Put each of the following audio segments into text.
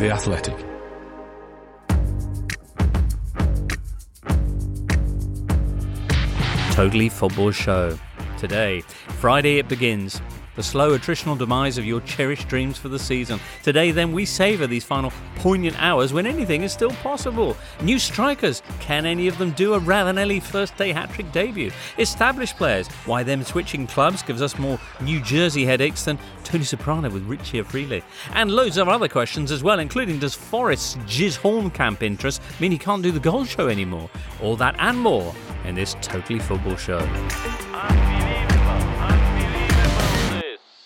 The Athletic. Totally Football Show. Today, Friday it begins. The slow attritional demise of your cherished dreams for the season. Today, then, we savour these final poignant hours when anything is still possible. New strikers, can any of them do a Ravanelli first day hat trick debut? Established players, why them switching clubs gives us more New Jersey headaches than Tony Soprano with Richie Aprile. And loads of other questions as well, including does Forest's Jizz Hornkamp interest mean he can't do the goal show anymore? All that and more in this Totally Football Show.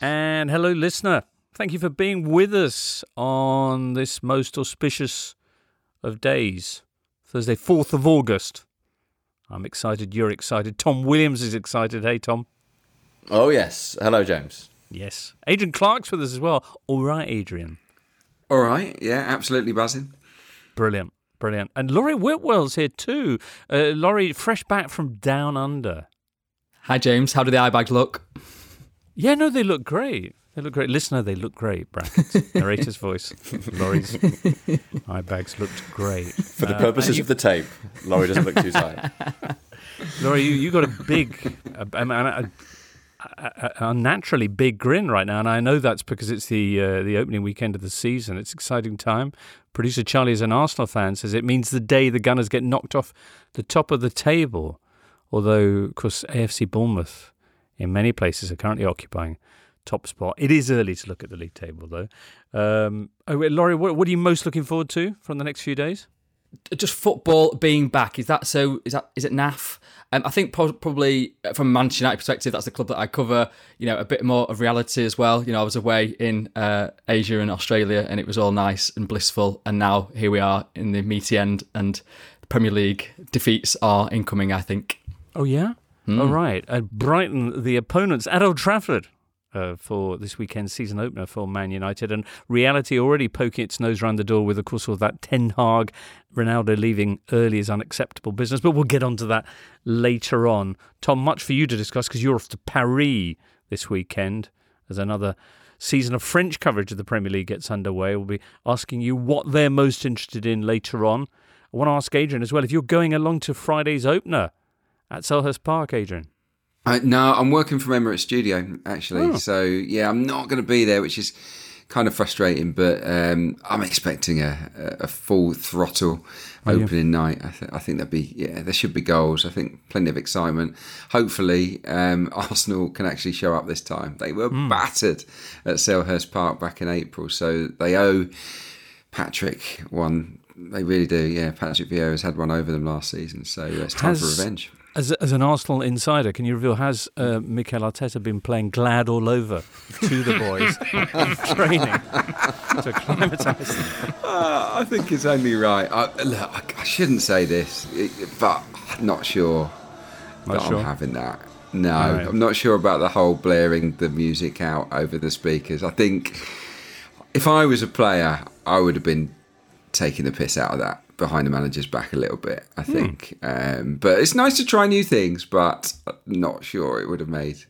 And hello, listener. Thank you for being with us on this most auspicious of days, Thursday, 4th of August. I'm excited. You're excited. Tom Williams is excited. Hey, Tom. Oh, yes. Hello, James. Yes. Adrian Clark's with us as well. All right, Adrian. All right. Yeah, absolutely buzzing. Brilliant. Brilliant. And Laurie Whitwell's here too. Uh, Laurie, fresh back from down under. Hi, James. How do the eye bags look? Yeah, no, they look great. They look great. Listener, they look great. Brackets. Narrator's voice. Laurie's eye bags looked great. For the uh, purposes of the tape, Laurie doesn't look too tired. Laurie, you, you got a big, unnaturally big grin right now, and I know that's because it's the uh, the opening weekend of the season. It's exciting time. Producer Charlie is an Arsenal fan. Says it means the day the Gunners get knocked off the top of the table. Although, of course, AFC Bournemouth in many places are currently occupying top spot. It is early to look at the league table, though. Um, oh, Laurie, what, what, are you most looking forward to from the next few days? Just football being back. Is that so? Is that is it NAF? Um, I think probably from a Manchester United perspective, that's the club that I cover. You know, a bit more of reality as well. You know, I was away in uh, Asia and Australia, and it was all nice and blissful. And now here we are in the meaty end, and Premier League defeats are incoming. I think. Oh yeah. Mm. All right. At Brighton, the opponents at Old Trafford. Uh, for this weekend's season opener for Man United, and reality already poking its nose around the door with, of course, all that Ten Hag, Ronaldo leaving early is unacceptable business. But we'll get onto that later on. Tom, much for you to discuss because you're off to Paris this weekend as another season of French coverage of the Premier League gets underway. We'll be asking you what they're most interested in later on. I want to ask Adrian as well if you're going along to Friday's opener at Selhurst Park, Adrian? Uh, no, I'm working from Emirates Studio actually. Oh. So yeah, I'm not going to be there, which is kind of frustrating. But um, I'm expecting a, a full throttle oh, opening yeah. night. I, th- I think there'll be yeah, there should be goals. I think plenty of excitement. Hopefully, um, Arsenal can actually show up this time. They were mm. battered at Selhurst Park back in April, so they owe Patrick one. They really do. Yeah, Patrick Vieira's had one over them last season, so it's time Has, for revenge. As, as an Arsenal insider, can you reveal has uh, Mikel Arteta been playing glad all over to the boys in training to acclimatise them? Uh, I think it's only right. I, look, I shouldn't say this, but I'm not sure not that sure. I'm having that. No, right. I'm not sure about the whole blaring the music out over the speakers. I think if I was a player, I would have been taking the piss out of that behind the manager's back a little bit, I hmm. think. Mm. Um, but it's nice to try new things, but not sure it would have made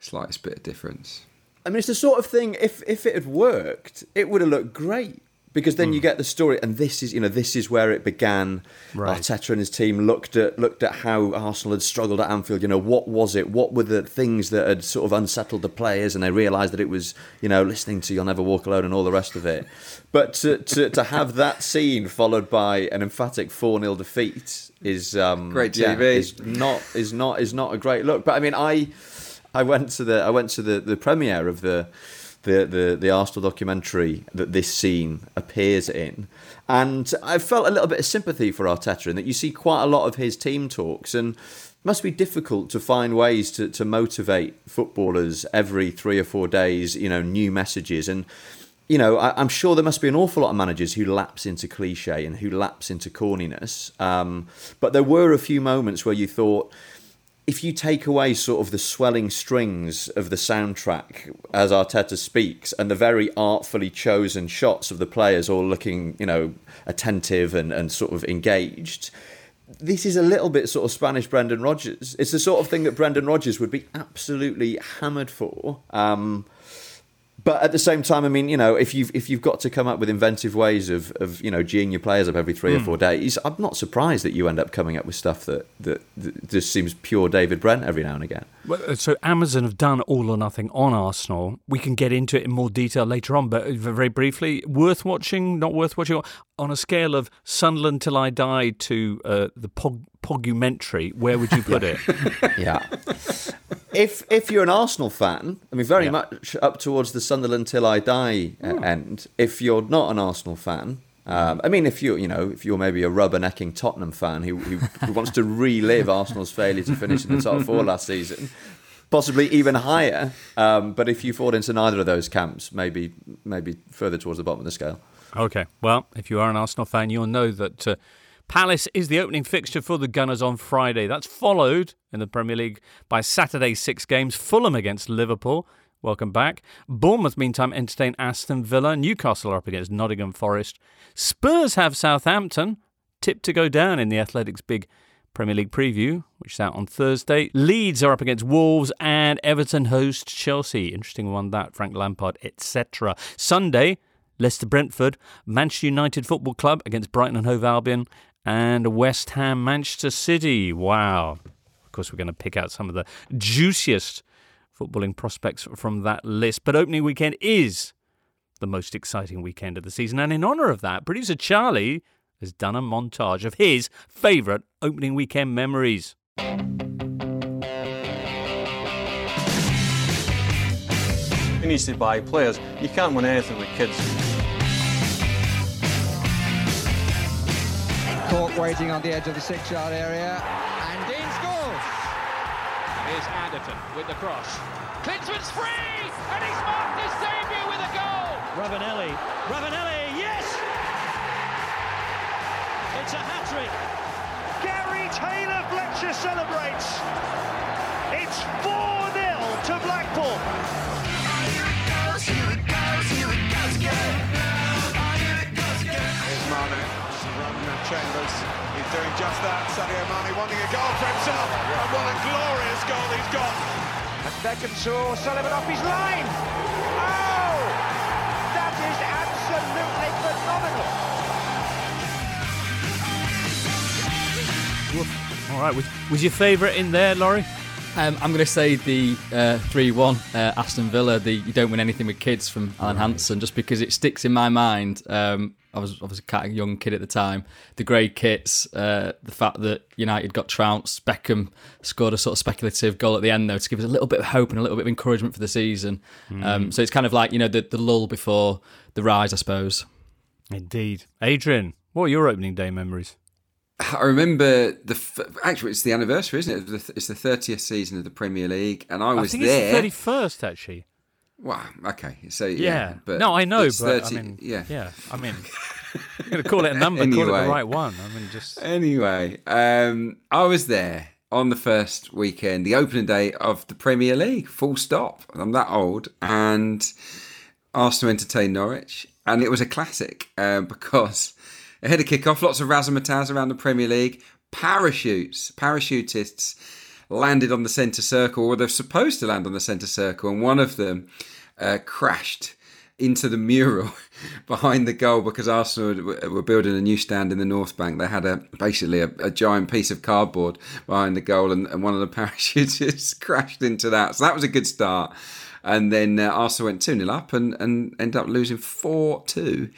slightest bit of difference. I mean, it's the sort of thing. If if it had worked, it would have looked great because then mm. you get the story, and this is you know this is where it began. Right. Arteta and his team looked at looked at how Arsenal had struggled at Anfield. You know what was it? What were the things that had sort of unsettled the players? And they realised that it was you know listening to "You'll Never Walk Alone" and all the rest of it. But to to, to have that scene followed by an emphatic four 0 defeat is um, great TV. Yeah, is not is not is not a great look. But I mean, I I went to the I went to the the premiere of the the, the, the Arsenal documentary that this scene appears in. And I felt a little bit of sympathy for Arteta in that you see quite a lot of his team talks and must be difficult to find ways to, to motivate footballers every three or four days, you know, new messages. And, you know, I, am sure there must be an awful lot of managers who lapse into cliche and who lapse into corniness. Um, but there were a few moments where you thought, if you take away sort of the swelling strings of the soundtrack as Arteta speaks and the very artfully chosen shots of the players all looking, you know, attentive and, and sort of engaged, this is a little bit sort of Spanish Brendan Rodgers. It's the sort of thing that Brendan Rodgers would be absolutely hammered for. Um, but at the same time, I mean, you know, if you've if you've got to come up with inventive ways of, of you know geeing your players up every three mm. or hmm. four days, I'm not surprised that you end up coming up with stuff that, that, that just seems pure David Brent every now and again. Well, uh, so Amazon have done all or nothing on Arsenal. We can get into it in more detail later on, but very briefly, worth watching, not worth watching. On a scale of Sunderland till I die to uh, the Pog- Pogumentary, where would you put it? yeah. If if you're an Arsenal fan, I mean, very yeah. much up towards the Sunderland till I die oh. end. If you're not an Arsenal fan, um, I mean, if you you know if you're maybe a rubbernecking Tottenham fan who, who, who wants to relive Arsenal's failure to finish in the top four last season, possibly even higher. Um, but if you fall into neither of those camps, maybe maybe further towards the bottom of the scale. Okay, well, if you are an Arsenal fan, you'll know that uh, Palace is the opening fixture for the Gunners on Friday. That's followed in the Premier League by Saturday's six games: Fulham against Liverpool, Welcome back. Bournemouth, meantime, entertain Aston Villa. Newcastle are up against Nottingham Forest. Spurs have Southampton, tipped to go down in the Athletics' big Premier League preview, which is out on Thursday. Leeds are up against Wolves and Everton host Chelsea. Interesting one that, Frank Lampard, etc. Sunday, Leicester Brentford, Manchester United Football Club against Brighton and Hove Albion, and West Ham Manchester City. Wow. Of course, we're going to pick out some of the juiciest footballing prospects from that list. But opening weekend is the most exciting weekend of the season. And in honour of that, producer Charlie has done a montage of his favourite opening weekend memories. You need to buy players. You can't win anything with kids. Cork waiting on the edge of the six-yard area is Anderton with the cross. Klinsmann's free, and he's marked his debut with a goal. Ravanelli, Ravanelli, yes! It's a hat-trick. Gary Taylor Fletcher celebrates. It's 4-0 to Blackpool. Here's Chambers He's doing just that. Sadio Mane wanting a goal for himself. And what a glorious goal he's got. And Beckham saw Sullivan off his line. Oh! That is absolutely phenomenal. All right, was, was your favourite in there, Laurie? Um, I'm going to say the uh, 3 uh, 1 uh, Aston Villa, the You Don't Win Anything with Kids from Alan Hansen, just because it sticks in my mind. Um, I was obviously quite a young kid at the time. The grey kits, uh, the fact that United got trounced, Beckham scored a sort of speculative goal at the end, though, to give us a little bit of hope and a little bit of encouragement for the season. Mm. Um, so it's kind of like, you know, the, the lull before the rise, I suppose. Indeed. Adrian, what are your opening day memories? I remember the actually it's the anniversary, isn't it? It's the thirtieth season of the Premier League, and I was I think there. thirty first, actually. Well, okay, so yeah, yeah. but no, I know, but 30, I mean, yeah, yeah. I mean, I'm going to call it a number, anyway, call it the right one. I mean, just anyway. Um, I was there on the first weekend, the opening day of the Premier League. Full stop. I'm that old, and Arsenal entertained Norwich, and it was a classic uh, because Ahead of kick off, lots of razzmatazz around the Premier League. Parachutes, parachutists landed on the centre circle, or they're supposed to land on the centre circle, and one of them uh, crashed into the mural behind the goal because Arsenal were building a new stand in the North Bank. They had a basically a, a giant piece of cardboard behind the goal, and, and, one of the parachutists crashed into that. So that was a good start. And then uh, Arsenal went 2 0 up and, and ended up losing 4 2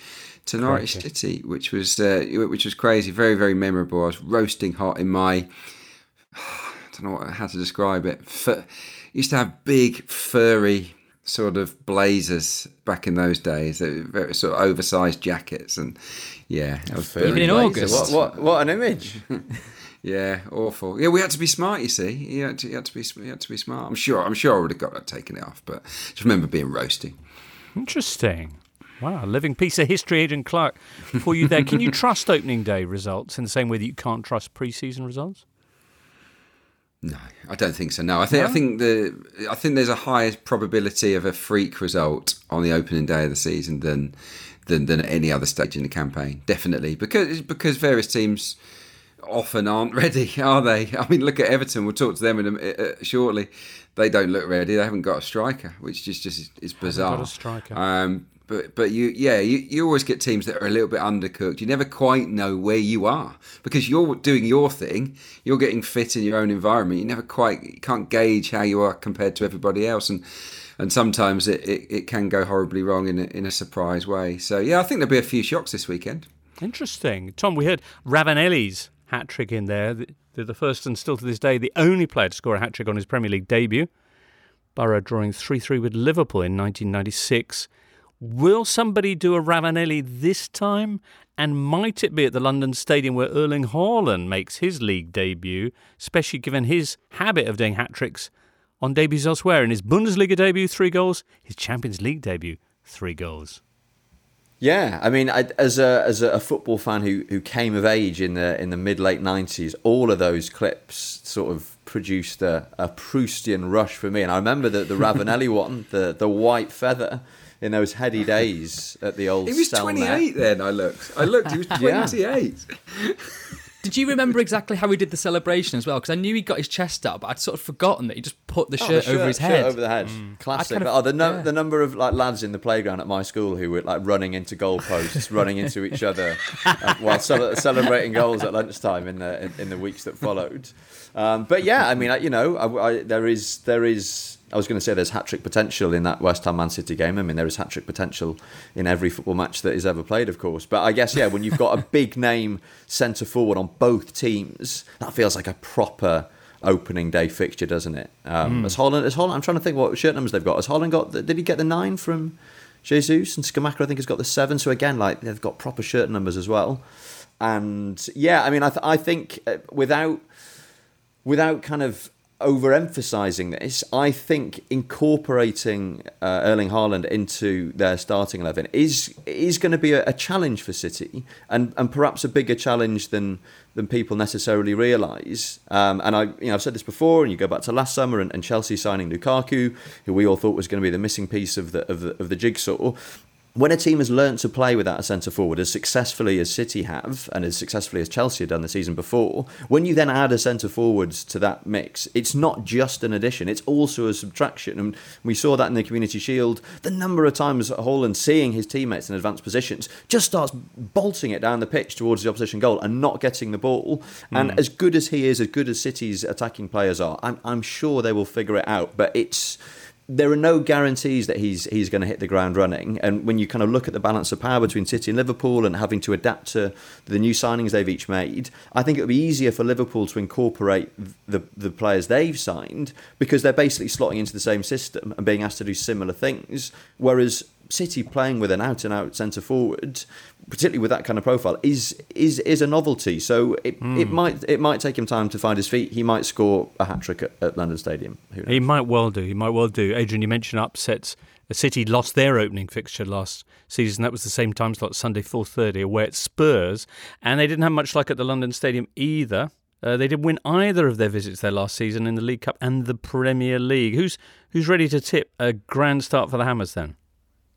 to Norwich crazy. City, which was uh, which was crazy, very very memorable. I was roasting hot in my don't know how to describe it. Fur, used to have big furry sort of blazers back in those days, very sort of oversized jackets, and yeah, even in August. What, what what an image. yeah, awful. Yeah, we had to be smart. You see, you had to, you had to be you had to be smart. I'm sure. I'm sure I would have got that taken it off, but just remember being roasting. Interesting. Wow, living piece of history, Adrian Clark, for you there. Can you trust opening day results in the same way that you can't trust pre-season results? No, I don't think so. No, I think no? I think the I think there's a higher probability of a freak result on the opening day of the season than than than at any other stage in the campaign. Definitely, because because various teams often aren't ready, are they? I mean, look at Everton. We'll talk to them in a, uh, shortly. They don't look ready. They haven't got a striker, which just just is bizarre. got a striker. Um, but but you yeah you, you always get teams that are a little bit undercooked. You never quite know where you are because you're doing your thing. You're getting fit in your own environment. You never quite you can't gauge how you are compared to everybody else and. And sometimes it, it, it can go horribly wrong in a, in a surprise way. So, yeah, I think there'll be a few shocks this weekend. Interesting. Tom, we heard Ravanelli's hat trick in there. They're the first and still to this day the only player to score a hat trick on his Premier League debut. Borough drawing 3 3 with Liverpool in 1996. Will somebody do a Ravanelli this time? And might it be at the London Stadium where Erling Haaland makes his league debut, especially given his habit of doing hat tricks on debuts elsewhere? In his Bundesliga debut, three goals. His Champions League debut, three goals. Yeah, I mean, I, as a as a football fan who who came of age in the in the mid late nineties, all of those clips sort of produced a, a Proustian rush for me. And I remember the the Ravanelli one, the the white feather in those heady days at the old. He was twenty eight then. I looked. I looked. He was twenty eight. Did you remember exactly how he did the celebration as well? Because I knew he got his chest up, but I'd sort of forgotten that he just put the, oh, shirt, the shirt, over his shirt head. over the head. Mm. Classic. Kind of, oh, the, no, yeah. the number of like lads in the playground at my school who were like running into goalposts, running into each other uh, while ce- celebrating goals at lunchtime in the in, in the weeks that followed. Um, but yeah, I mean, I, you know, I, I, there is there is I was going to say there's hat trick potential in that West Ham Man City game. I mean, there is hat trick potential in every football match that is ever played, of course. But I guess, yeah, when you've got a big name centre forward on both teams, that feels like a proper opening day fixture, doesn't it? Um, mm. As Haaland, has Haaland, I'm trying to think what shirt numbers they've got. Has Haaland got, the, did he get the nine from Jesus? And Scamacca, I think, has got the seven. So again, like, they've got proper shirt numbers as well. And yeah, I mean, I, th- I think uh, without, without kind of overemphasizing this, I think incorporating uh, Erling Haaland into their starting eleven is is going to be a, a, challenge for City, and and perhaps a bigger challenge than than people necessarily realise. Um, and I, you know, I've said this before, and you go back to last summer and, and Chelsea signing Lukaku, who we all thought was going to be the missing piece of the of the, of the jigsaw when a team has learnt to play without a centre forward as successfully as City have and as successfully as Chelsea had done the season before, when you then add a centre forward to that mix, it's not just an addition, it's also a subtraction. And we saw that in the Community Shield. The number of times Haaland seeing his teammates in advanced positions just starts bolting it down the pitch towards the opposition goal and not getting the ball. And mm. as good as he is, as good as City's attacking players are, I'm, I'm sure they will figure it out. But it's there are no guarantees that he's he's going to hit the ground running. And when you kind of look at the balance of power between City and Liverpool and having to adapt to the new signings they've each made, I think it would be easier for Liverpool to incorporate the the players they've signed because they're basically slotting into the same system and being asked to do similar things. Whereas City playing with an out and out centre forward, particularly with that kind of profile, is is is a novelty. So it, mm. it might it might take him time to find his feet. He might score a hat trick at, at, London Stadium. He might well do. He might well do. Adrian, you mentioned upsets. A city lost their opening fixture last season. That was the same time slot, Sunday 4:30, away at Spurs, and they didn't have much luck at the London Stadium either. Uh, they didn't win either of their visits there last season in the League Cup and the Premier League. Who's who's ready to tip a grand start for the Hammers then?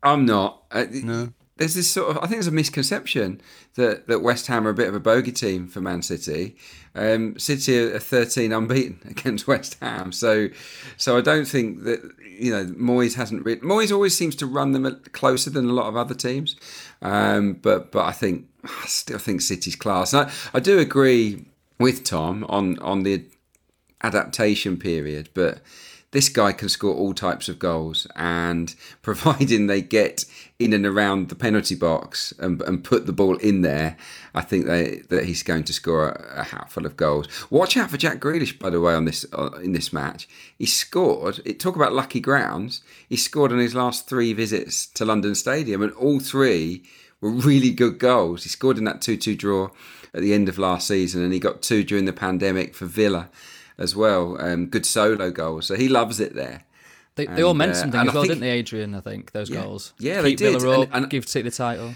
I'm not. Uh, no. There's this sort of, I think there's a misconception that, that West Ham are a bit of a bogey team for Man City. Um, City are 13 unbeaten against West Ham, so so I don't think that you know Moyes hasn't. Re- Moyes always seems to run them closer than a lot of other teams, um, but but I think I still think City's class. And I, I do agree with Tom on on the adaptation period, but this guy can score all types of goals, and providing they get in and around the penalty box and, and put the ball in there, I think they, that he's going to score a, a hatful of goals. Watch out for Jack Grealish, by the way, on this uh, in this match. He scored. It talk about lucky grounds. He scored on his last three visits to London Stadium, and all three were really good goals. He scored in that two-two draw at the end of last season, and he got two during the pandemic for Villa as well. Um, good solo goals. So he loves it there. They, they all meant uh, something as well, think, didn't they, Adrian? I think those yeah, goals. Yeah, Keep they did. Up, and, and, give City the title.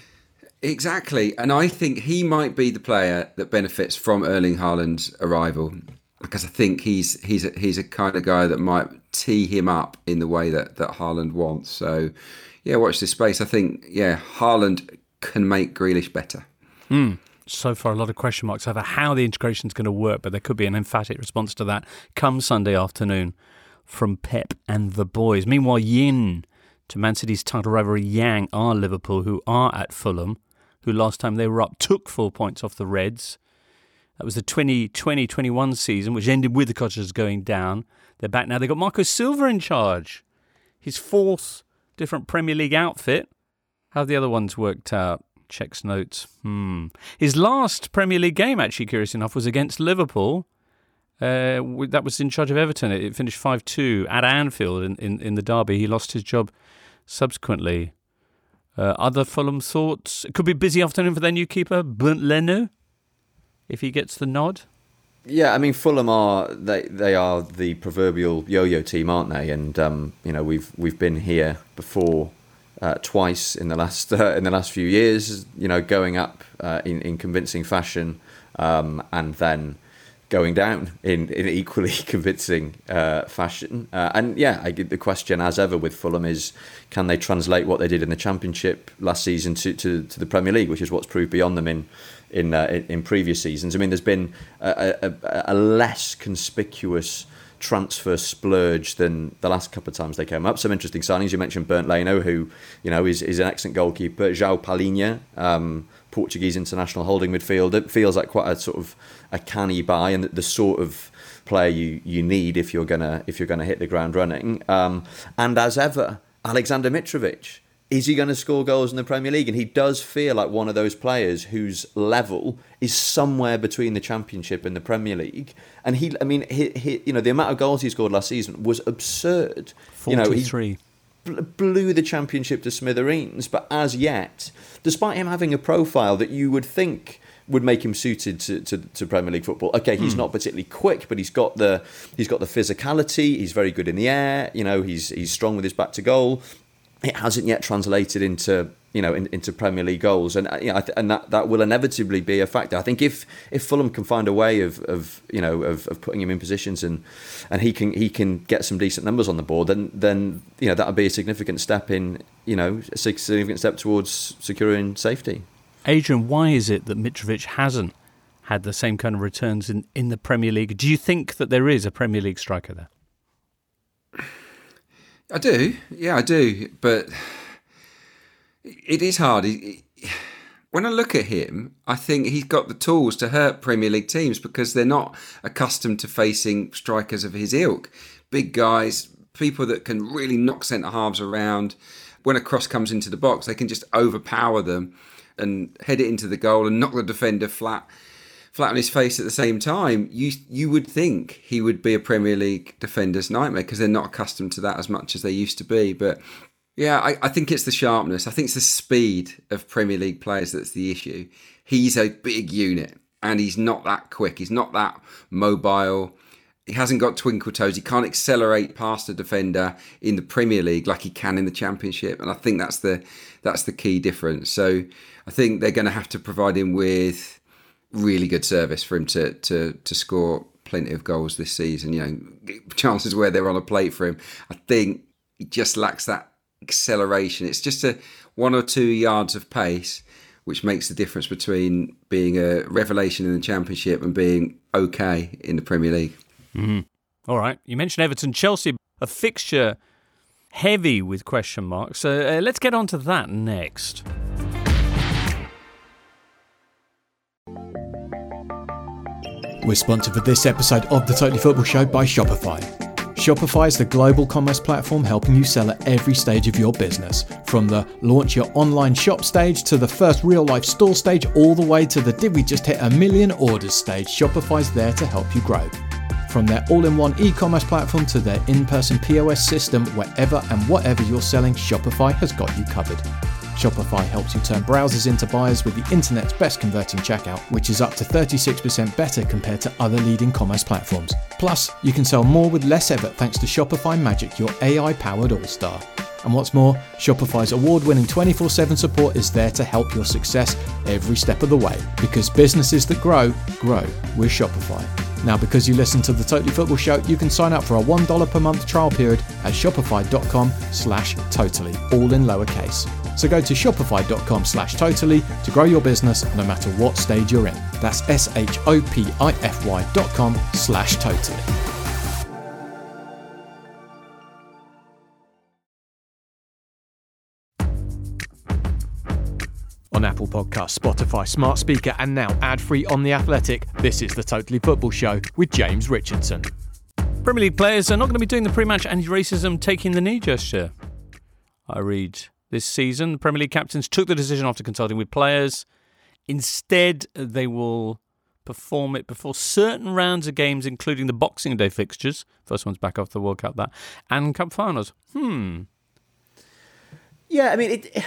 Exactly, and I think he might be the player that benefits from Erling Haaland's arrival because I think he's he's a, he's a kind of guy that might tee him up in the way that that Haaland wants. So, yeah, watch this space. I think yeah, Haaland can make Grealish better. Hmm. So far a lot of question marks over how the integration is going to work, but there could be an emphatic response to that come Sunday afternoon from Pep and the boys. Meanwhile, Yin to Man City's title rivalry Yang are Liverpool, who are at Fulham, who last time they were up took four points off the Reds. That was the 2020-21 season, which ended with the Cottagers going down. They're back now. They've got Marco Silva in charge. His fourth different Premier League outfit. How the other ones worked out? Checks notes. Hmm. His last Premier League game, actually, curious enough, was against Liverpool. Uh, that was in charge of Everton. It finished 5 2 at Anfield in, in, in, the derby. He lost his job subsequently. Uh, other Fulham thoughts? It could be busy afternoon for their new keeper, Bernd Leno, if he gets the nod. Yeah, I mean Fulham are they they are the proverbial yo-yo team, aren't they? And um, you know we've we've been here before uh, twice in the last uh, in the last few years. You know, going up uh, in in convincing fashion, um, and then going down in, in equally convincing uh, fashion. Uh, and yeah, I get the question as ever with Fulham is can they translate what they did in the Championship last season to, to, to the Premier League, which is what's proved beyond them in in uh, in previous seasons. I mean, there's been a, a, a less conspicuous transfer splurge than the last couple of times they came up. Some interesting signings. You mentioned Bernd Leno, who you know is, is an excellent goalkeeper. João Palhinha, um, Portuguese international holding midfield. It feels like quite a sort of a canny buy and the sort of player you, you need if you're gonna if you're gonna hit the ground running. Um, and as ever, Aleksandar Mitrovic is he going to score goals in the Premier League? And he does feel like one of those players whose level is somewhere between the Championship and the Premier League. And he, I mean, he, he you know, the amount of goals he scored last season was absurd. Forty-three. You know, blew the Championship to smithereens. But as yet, despite him having a profile that you would think would make him suited to, to, to Premier League football. Okay, he's mm. not particularly quick, but he's got the he's got the physicality. He's very good in the air. You know, he's he's strong with his back to goal it hasn't yet translated into you know in, into Premier League goals, and uh, you know, and that, that will inevitably be a factor. I think if if Fulham can find a way of, of you know of, of putting him in positions and and he can he can get some decent numbers on the board, then then you know that would be a significant step in you know a significant step towards securing safety. Adrian, why is it that Mitrovic hasn't had the same kind of returns in, in the Premier League? Do you think that there is a Premier League striker there? I do, yeah, I do, but it is hard. When I look at him, I think he's got the tools to hurt Premier League teams because they're not accustomed to facing strikers of his ilk. Big guys, people that can really knock centre halves around. When a cross comes into the box, they can just overpower them and head it into the goal and knock the defender flat flat on his face at the same time, you you would think he would be a Premier League defender's nightmare because they're not accustomed to that as much as they used to be. But yeah, I, I think it's the sharpness. I think it's the speed of Premier League players that's the issue. He's a big unit and he's not that quick. He's not that mobile. He hasn't got twinkle toes. He can't accelerate past a defender in the Premier League like he can in the Championship. And I think that's the that's the key difference. So I think they're going to have to provide him with really good service for him to to to score plenty of goals this season. You know, chances where they're on a plate for him. I think he just lacks that acceleration. It's just a one or two yards of pace, which makes the difference between being a revelation in the Championship and being okay in the Premier League. Mm-hmm. All right, you mentioned Everton, Chelsea, a fixture heavy with question marks. So uh, let's get on to that next. We're sponsored for this episode of the Totally Football Show by Shopify. Shopify is the global commerce platform helping you sell at every stage of your business. From the launch your online shop stage to the first real life store stage, all the way to the did we just hit a million orders stage, Shopify's there to help you grow. From their all in one e commerce platform to their in person POS system, wherever and whatever you're selling, Shopify has got you covered. Shopify helps you turn browsers into buyers with the internet's best converting checkout, which is up to 36% better compared to other leading commerce platforms. Plus, you can sell more with less effort thanks to Shopify Magic, your AI powered all star. And what's more, Shopify's award winning 24 7 support is there to help your success every step of the way because businesses that grow, grow with Shopify. Now, because you listen to the Totally Football Show, you can sign up for a $1 per month trial period at shopify.com slash totally, all in lowercase. So go to shopify.com slash totally to grow your business no matter what stage you're in. That's S-H-O-P-I-F-Y dot com slash totally. On Apple Podcasts, Spotify, Smart Speaker, and now ad-free on The Athletic, this is the Totally Football Show with James Richardson. Premier League players are not going to be doing the pre-match anti-racism taking the knee gesture. I read this season, the Premier League captains took the decision after consulting with players. Instead, they will perform it before certain rounds of games, including the Boxing Day fixtures. First one's back after the World Cup, that and Cup finals. Hmm. Yeah, I mean, it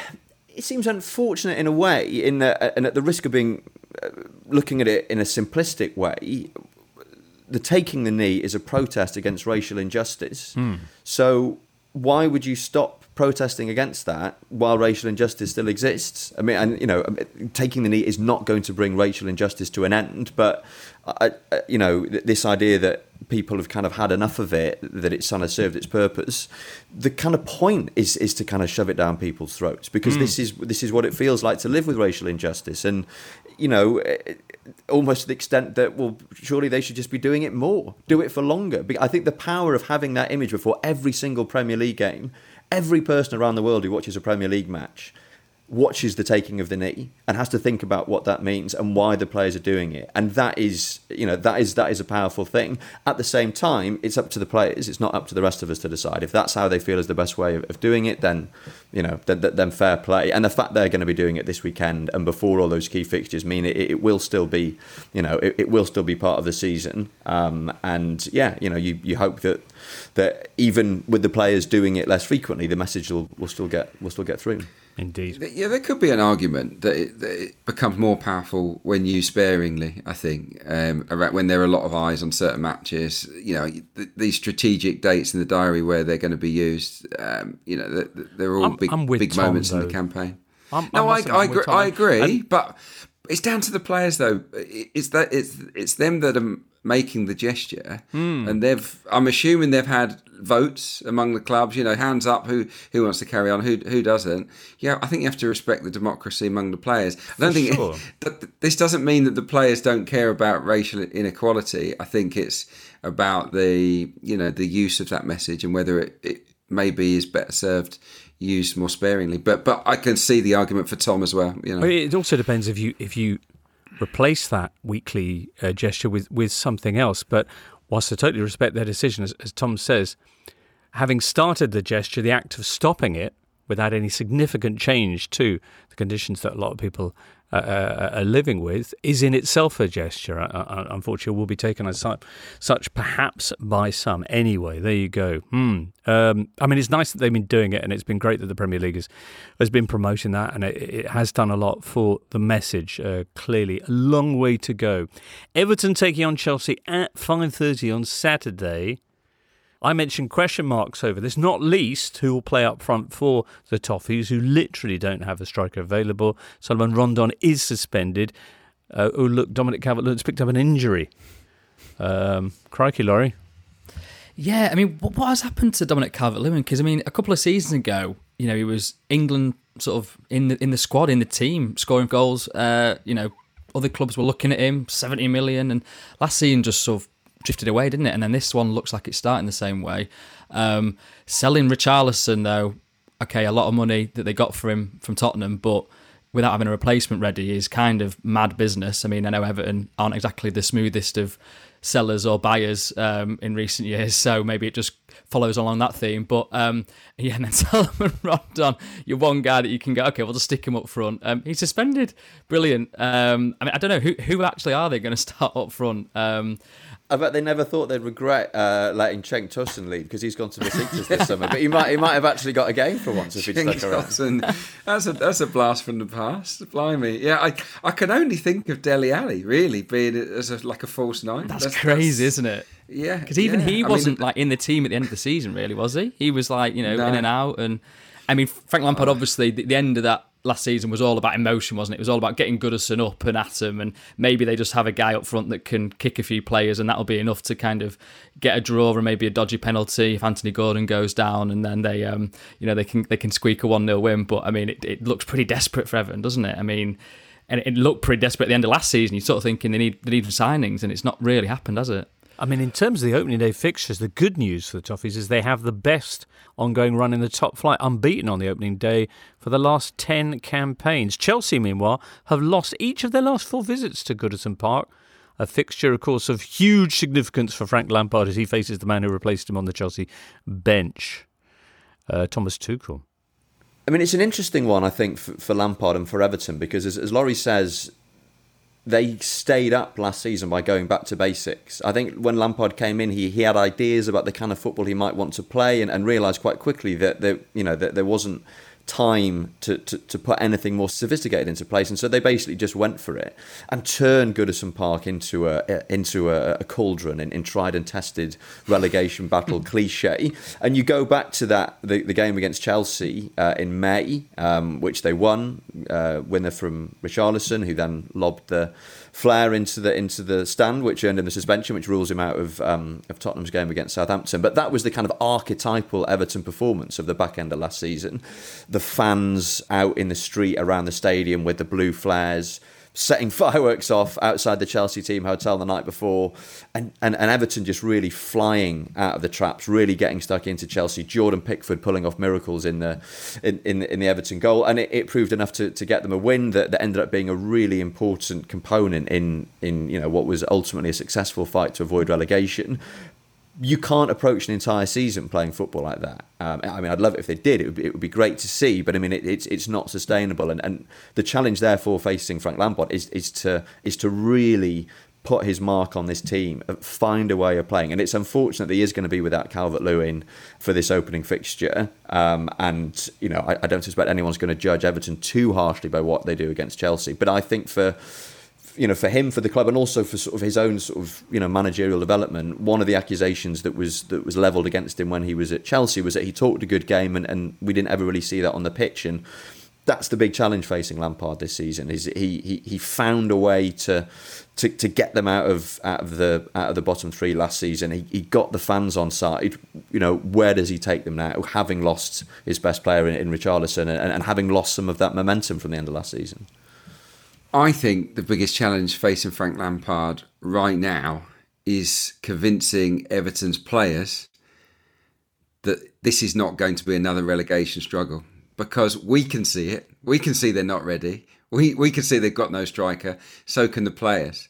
it seems unfortunate in a way, in the, and at the risk of being uh, looking at it in a simplistic way, the taking the knee is a protest against racial injustice. Hmm. So why would you stop protesting against that while racial injustice still exists? I mean, and you know, taking the knee is not going to bring racial injustice to an end, but I, I, you know, this idea that people have kind of had enough of it, that it's kind of served its purpose. The kind of point is is to kind of shove it down people's throats because this is this is what it feels like to live with racial injustice, and you know, eh, almost to the extent that well, surely they should just be doing it more, do it for longer. I think the power of having that image before every single Premier League game, every person around the world who watches a Premier League match watches the taking of the knee and has to think about what that means and why the players are doing it. And that is you know that is that is a powerful thing. At the same time it's up to the players. It's not up to the rest of us to decide. If that's how they feel is the best way of, doing it then you know then, then fair play. And the fact they're going to be doing it this weekend and before all those key fixtures mean it, it will still be you know it, it will still be part of the season. Um, and yeah you know you, you hope that that even with the players doing it less frequently the message will, will still get will still get through Indeed. Yeah, there could be an argument that it, that it becomes more powerful when used sparingly. I think um, when there are a lot of eyes on certain matches. You know, th- these strategic dates in the diary where they're going to be used. Um, you know, they're, they're all I'm- big I'm big Tom, moments in the campaign. I'm- no, I I, agree, I agree, And- but it's down to the players though. It's that it's it's them that are making the gesture, Hmm. and they've. I'm assuming they've had votes among the clubs. You know, hands up who who wants to carry on, who who doesn't. Yeah, I think you have to respect the democracy among the players. I don't think sure. that, this doesn't mean that the players don't care about racial inequality. I think it's about the you know the use of that message and whether it, it maybe is better served used more sparingly. But but I can see the argument for Tom as well. You know, It also depends if you if you replace that weekly uh, gesture with with something else. But whilst I totally respect their decision, as, as Tom says, having started the gesture, the act of stopping it without any significant change to the conditions that a lot of people uh, are living with is in itself a gesture. Uh, unfortunately, will be taken as such, such perhaps by some. Anyway, there you go. Hmm. Um, I mean, it's nice that they've been doing it, and it's been great that the Premier League has, has been promoting that, and it, it has done a lot for the message. Uh, clearly, a long way to go. Everton taking on Chelsea at five thirty on Saturday. I mentioned question marks over this, not least who will play up front for the Toffees, who literally don't have a striker available. Solomon Rondon is suspended. Uh, oh, look, Dominic Calvert-Lewin's picked up an injury. Um, crikey, Laurie. Yeah, I mean, what, what has happened to Dominic Calvert-Lewin? Because I mean, a couple of seasons ago, you know, he was England sort of in the in the squad, in the team, scoring goals. Uh, you know, other clubs were looking at him, seventy million, and last season just sort of drifted away, didn't it? And then this one looks like it's starting the same way. Um, selling Richarlison though, okay, a lot of money that they got for him from Tottenham, but without having a replacement ready is kind of mad business. I mean, I know Everton aren't exactly the smoothest of sellers or buyers um, in recent years, so maybe it just follows along that theme. But um, yeah, and then Solomon Rondon, you're one guy that you can go, okay, we'll just stick him up front. Um, he's suspended, brilliant. Um, I mean, I don't know who who actually are they going to start up front. I bet they never thought they'd regret uh, letting Cenk Tosun leave because he's gone to Besiktas this summer. But he might he might have actually got a game for once if he'd stuck around. That's a that's a blast from the past. Blimey, yeah. I I can only think of Dele Alli really being as a, like a false nine. that's, crazy, isn't it? Yeah, Because even yeah. he I mean, wasn't like in the team at the end of the season, really, was he? He was like, you know, No. in and out, and I mean, Frank Lampard, obviously, the, the end of that last season was all about emotion, wasn't it? It was all about getting Goodison up and at him, and maybe they just have a guy up front that can kick a few players, and that'll be enough to kind of get a draw or maybe a dodgy penalty if Anthony Gordon goes down, and then they, um, you know, they can they can squeak a one 0 win. But I mean, it, it looks pretty desperate for Everton, doesn't it? I mean. And it looked pretty desperate at the end of last season. You're sort of thinking they need they need some signings, and it's not really happened, has it? I mean, in terms of the opening day fixtures, the good news for the Toffees is they have the best ongoing run in the top flight, unbeaten on the opening day for the last 10 campaigns. Chelsea, meanwhile, have lost each of their last four visits to Goodison Park. A fixture, of course, of huge significance for Frank Lampard as he faces the man who replaced him on the Chelsea bench, uh, Thomas Tuchel. I mean, it's an interesting one, I think, for, for Lampard and for Everton because, as, as Laurie says, they stayed up last season by going back to basics. I think when Lampard came in, he, he had ideas about the kind of football he might want to play, and, and realised quite quickly that there, you know that there wasn't time to, to, to put anything more sophisticated into place, and so they basically just went for it and turned Goodison Park into a into a, a cauldron in, in, tried and tested relegation battle cliche. And you go back to that the, the game against Chelsea uh, in May, um, which they won, uh, winner from Richarlison, who then lobbed the Flare into the into the stand, which earned him the suspension, which rules him out of um, of Tottenham's game against Southampton. But that was the kind of archetypal Everton performance of the back end of last season. The fans out in the street around the stadium with the blue flares setting fireworks off outside the Chelsea team hotel the night before, and, and, and Everton just really flying out of the traps, really getting stuck into Chelsea. Jordan Pickford pulling off miracles in the in, in, in the Everton goal, and it, it, proved enough to, to get them a win that, that ended up being a really important component in in you know what was ultimately a successful fight to avoid relegation you can't approach an entire season playing football like that. Um, I mean, I'd love it if they did. It would be, it would be great to see, but I mean, it, it's it's not sustainable. And, and the challenge, therefore, facing Frank Lampard is is to is to really put his mark on this team, uh, find a way of playing. And it's unfortunate that he is going to be without Calvert Lewin for this opening fixture. Um, and you know, I, I don't suspect anyone's going to judge Everton too harshly by what they do against Chelsea. But I think for you know, for him, for the club, and also for sort of his own sort of you know managerial development. One of the accusations that was that was levelled against him when he was at Chelsea was that he talked a good game, and, and we didn't ever really see that on the pitch. And that's the big challenge facing Lampard this season. Is he he, he found a way to, to to get them out of out of the out of the bottom three last season. He, he got the fans on side. You know, where does he take them now? Having lost his best player in, in Richarlison and, and having lost some of that momentum from the end of last season. I think the biggest challenge facing Frank Lampard right now is convincing Everton's players that this is not going to be another relegation struggle because we can see it. We can see they're not ready. We we can see they've got no striker. So can the players.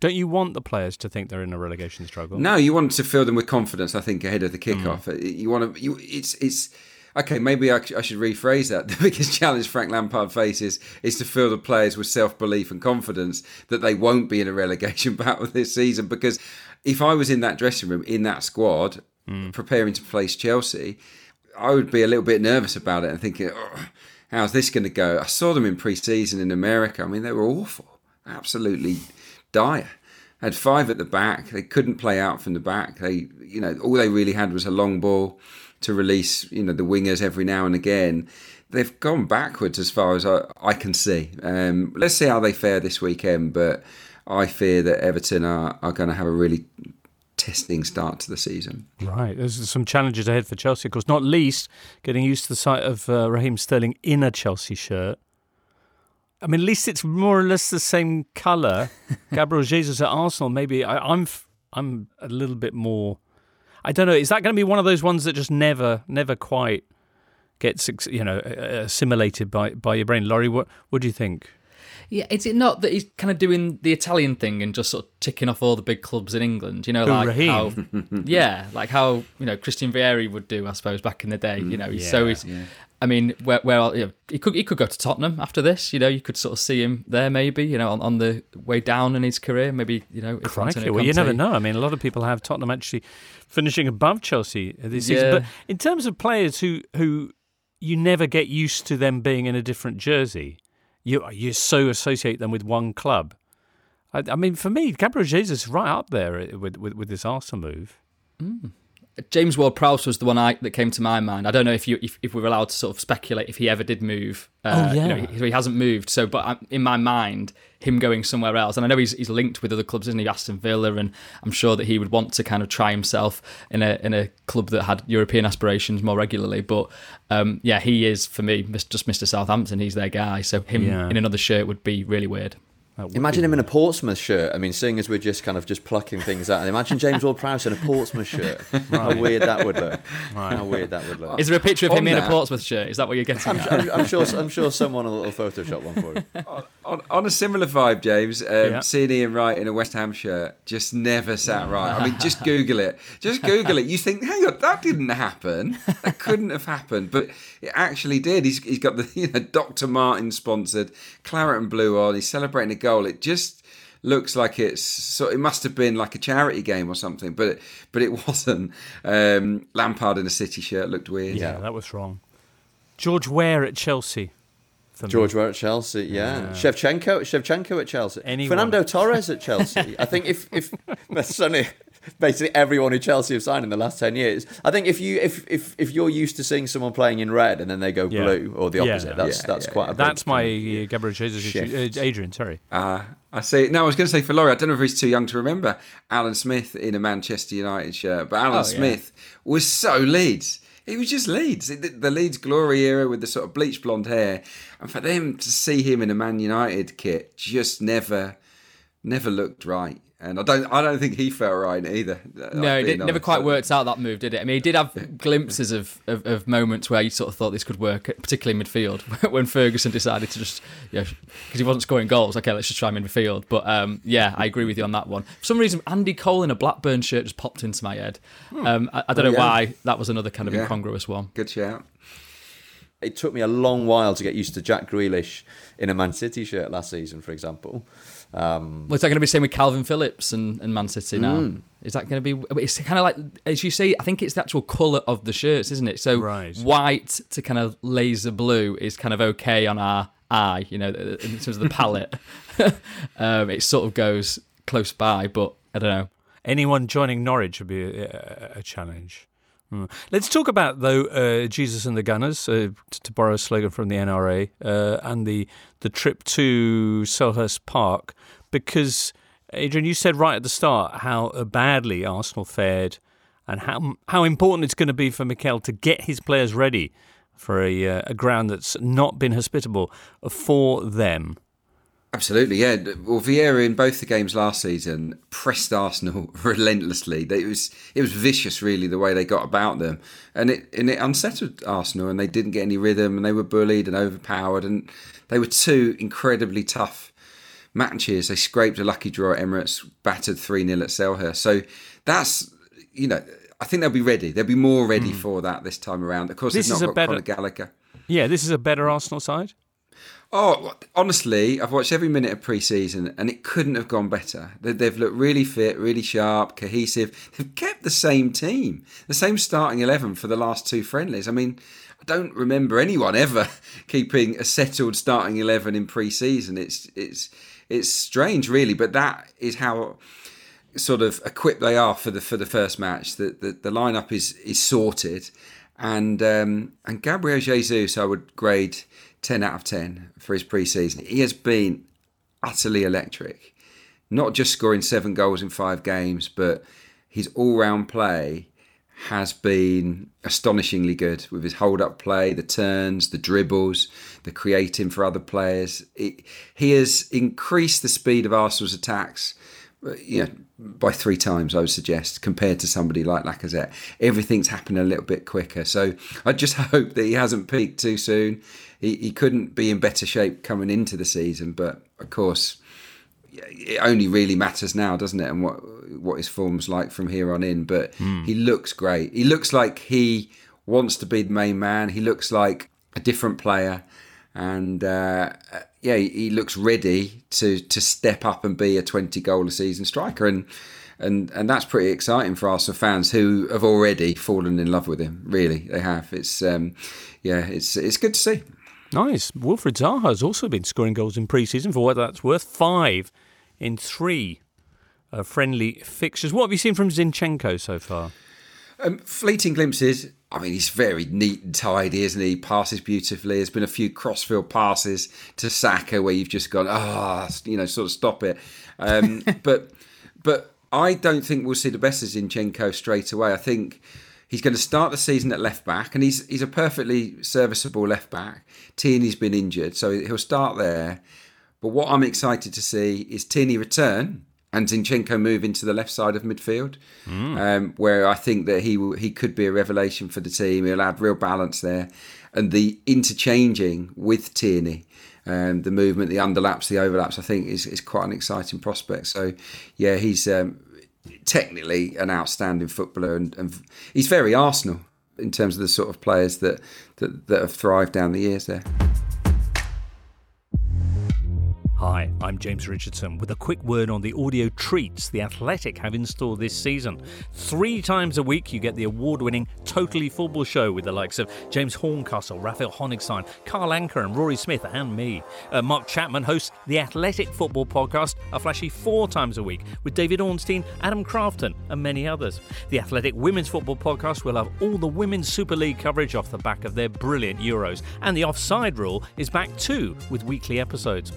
Don't you want the players to think they're in a relegation struggle? No, you want to fill them with confidence. I think ahead of the kickoff, mm. you want to. You, it's it's okay, maybe I, I, should rephrase that. The biggest challenge Frank Lampard faces is to fill the players with self belief and confidence that they won't be in a relegation battle this season. Because if I was in that dressing room, in that squad, mm. preparing to face Chelsea, I would be a little bit nervous about it and thinking, oh, how's this going to go? I saw them in pre season in America. I mean, they were awful, absolutely dire had five at the back. They couldn't play out from the back. They, you know, all they really had was a long ball to release, you know, the wingers every now and again. They've gone backwards as far as I, I can see. Um, let's see how they fare this weekend, but I fear that Everton are, are going to have a really testing start to the season. Right. There's some challenges ahead for Chelsea, of course, not least getting used to the sight of uh, Raheem Sterling in a Chelsea shirt. I mean, at least it's more or less the same colour. Gabriel Jesus at Arsenal, maybe I, I'm I'm a little bit more I don't know. Is that going to be one of those ones that just never, never quite gets you know assimilated by by your brain? Laurie, what what do you think? Yeah, is it not that he's kind of doing the Italian thing and just sort of ticking off all the big clubs in England? You know, like how, yeah, like how you know Christian Vieri would do, I suppose, back in the day. You mm, know, he's yeah, so he's. Yeah. I mean, where, where you know, he could he could go to Tottenham after this. You know, you could sort of see him there, maybe. You know, on, on the way down in his career, maybe. You know, Crikey, well, you never know. I mean, a lot of people have Tottenham actually finishing above Chelsea this yeah. season. But in terms of players who who you never get used to them being in a different jersey, you you so associate them with one club. I, I mean, for me, Gabriel Jesus is right up there with with, with this Arsenal move. Mm. James Ward-Prowse was the one I, that came to my mind. I don't know if you if, if we are allowed to sort of speculate if he ever did move. Uh, Oh, yeah. you know, he, he hasn't moved. So, but I'm, in my mind, him going somewhere else, and I know he's he's linked with other clubs, isn't he? Aston Villa, and I'm sure that he would want to kind of try himself in a in a club that had European aspirations more regularly. But um, yeah, he is for me just Mr. Southampton. He's their guy. So him Yeah. in another shirt would be really weird. That would Imagine him in a Portsmouth shirt. I mean, seeing as we're just kind of just plucking things out. Imagine James Ward-Prowse in a Portsmouth shirt. How weird that would look. How weird that would look. Is there a picture of On him in a Portsmouth shirt? Is that what you're getting I'm, at? I'm, I'm sure. I'm sure someone will, will Photoshop one for you. On, on a similar vibe, James, um, Yeah. seeing Ian Wright in a West Ham shirt just never sat right. I mean, just Google it. Just Google it. You think, hang on, that didn't happen. That couldn't have happened, but it actually did. He's, he's got the you know Dr. Martin sponsored claret and blue on. He's celebrating a goal. It just looks like it's so. It must have been like a charity game or something, but but it wasn't. Um, Lampard in a City shirt looked weird. Yeah, that was wrong. George Weah at Chelsea. George Weah at Chelsea, yeah. Shevchenko, Shevchenko at Chelsea. Anyone. Fernando Torres at Chelsea. I think if if that's only basically everyone who Chelsea have signed in the last ten years. I think if you if if, if you're used to seeing someone playing in red and then they go Yeah. blue or the Yeah. opposite, that's Yeah, that's yeah, quite yeah. a big That's my kind uh, Gabriel Jesus issue. Uh, Adrian, sorry. Uh, I see. No, I was going to say for Laurie, I don't know if he's too young to remember Alan Smith in a Manchester United shirt, but Alan Oh, yeah. Smith was so Leeds. He was just Leeds. The, the Leeds glory era with the sort of bleached blonde hair, and for them to see him in a Man United kit just never, never looked right. And I don't, I don't think he felt right either. No, it never quite worked out that move, did it? I mean, he did have glimpses of, of, of moments where you sort of thought this could work, particularly in midfield, when Ferguson decided to just, yeah, because he wasn't scoring goals. Okay, let's just try him in midfield. But um, yeah, I agree with you on that one. For some reason, Andy Cole in a Blackburn shirt just popped into my head. Um, I, I don't Oh, know yeah. why that was another kind of Yeah. incongruous one. Good shout. It took me a long while to get used to Jack Grealish in a Man City shirt last season, for example. Um, Well, is that going to be the same with Kalvin Phillips and, and Man City now? Is that going to be? It's kind of like, as you say, I think it's the actual colour of the shirts, isn't it? So Right. white to kind of laser blue is kind of okay on our eye, you know, in terms of the palette. um, it sort of goes close by, but I don't know. Anyone joining Norwich would be a, a, challenge. Hmm. Let's talk about though uh, Jesus and the Gunners, uh, to borrow a slogan from the NRA, uh, and the the trip to Selhurst Park, because Adrian, you said right at the start how badly Arsenal fared, and how how important it's going to be for Mikel to get his players ready for a uh, a ground that's not been hospitable for them. Absolutely, yeah. Well, Vieira in both the games last season pressed Arsenal relentlessly. It was it was vicious, really, the way they got about them, and it and it unsettled Arsenal, and they didn't get any rhythm, and they were bullied and overpowered, and they were two incredibly tough matches. They scraped a lucky draw at Emirates, battered three 0 at Selhurst. So that's you know. I think they'll be ready. They'll be more ready hmm. for that this time around. Of course, This they've is not a got better- Conor Gallagher. Yeah, this is a better Arsenal side. Oh, honestly, I've watched every minute of pre-season, and it couldn't have gone better. They- They've looked really fit, really sharp, cohesive. They've kept the same team, the same starting eleven for the last two friendlies. I mean, I don't remember anyone ever keeping a settled starting eleven in pre-season. It's it's it's strange, really, but that is how sort of equipped they are for the for the first match. The the, the lineup is is sorted, and um, and Gabriel Jesus, I would grade ten out of ten for his pre-season. He has been utterly electric, not just scoring seven goals in five games, but his all-round play has been astonishingly good with his hold-up play, the turns, the dribbles, the creating for other players. It, he has increased the speed of Arsenal's attacks uh, you know, by three times, I would suggest, compared to somebody like Lacazette. Everything's happened a little bit quicker. So I just hope that he hasn't peaked too soon. He, he couldn't be in better shape coming into the season, but of course, it only really matters now, doesn't it? And what what his form's like from here on in. But he looks great. He looks like he wants to be the main man. He looks like a different player, and uh, yeah, he he looks ready to to step up and be a twenty goal a season striker. And and and that's pretty exciting for Arsenal fans who have already fallen in love with him. Really, they have. It's um, yeah, it's it's good to see. Nice. Wilfried Zaha has also been scoring goals in pre-season for what that's worth. Five in three uh, friendly fixtures. What have you seen from Zinchenko so far? Um, fleeting glimpses. I mean, he's very neat and tidy, isn't he? Passes beautifully. There's been a few crossfield passes to Saka where you've just gone, ah, you know, sort of stop it. Um, but but I don't think we'll see the best of Zinchenko straight away. I think he's going to start the season at left back, and he's he's a perfectly serviceable left back. Tierney's been injured, so he'll start there. But what I'm excited to see is Tierney return and Zinchenko move into the left side of midfield, mm. um, where I think that he he could be a revelation for the team. He'll add real balance there, and the interchanging with Tierney, um, the movement, the underlaps, the overlaps, I think is is quite an exciting prospect. So, yeah, he's um, technically an outstanding footballer, and, and, he's very Arsenal in terms of the sort of players that that, that have thrived down the years there. Hi, I'm James Richardson with a quick word on the audio treats The Athletic have in store this season. Three times a week, you get the award winning Totally Football Show with the likes of James Horncastle, Raphael Honigstein, Carl Anka, and Rory Smith, and me. Uh, Mark Chapman hosts the Athletic Football Podcast, a flashy four times a week, with David Ornstein, Adam Crafton, and many others. The Athletic Women's Football Podcast will have all the Women's Super League coverage off the back of their brilliant Euros, and the Offside Rule is back too with weekly episodes.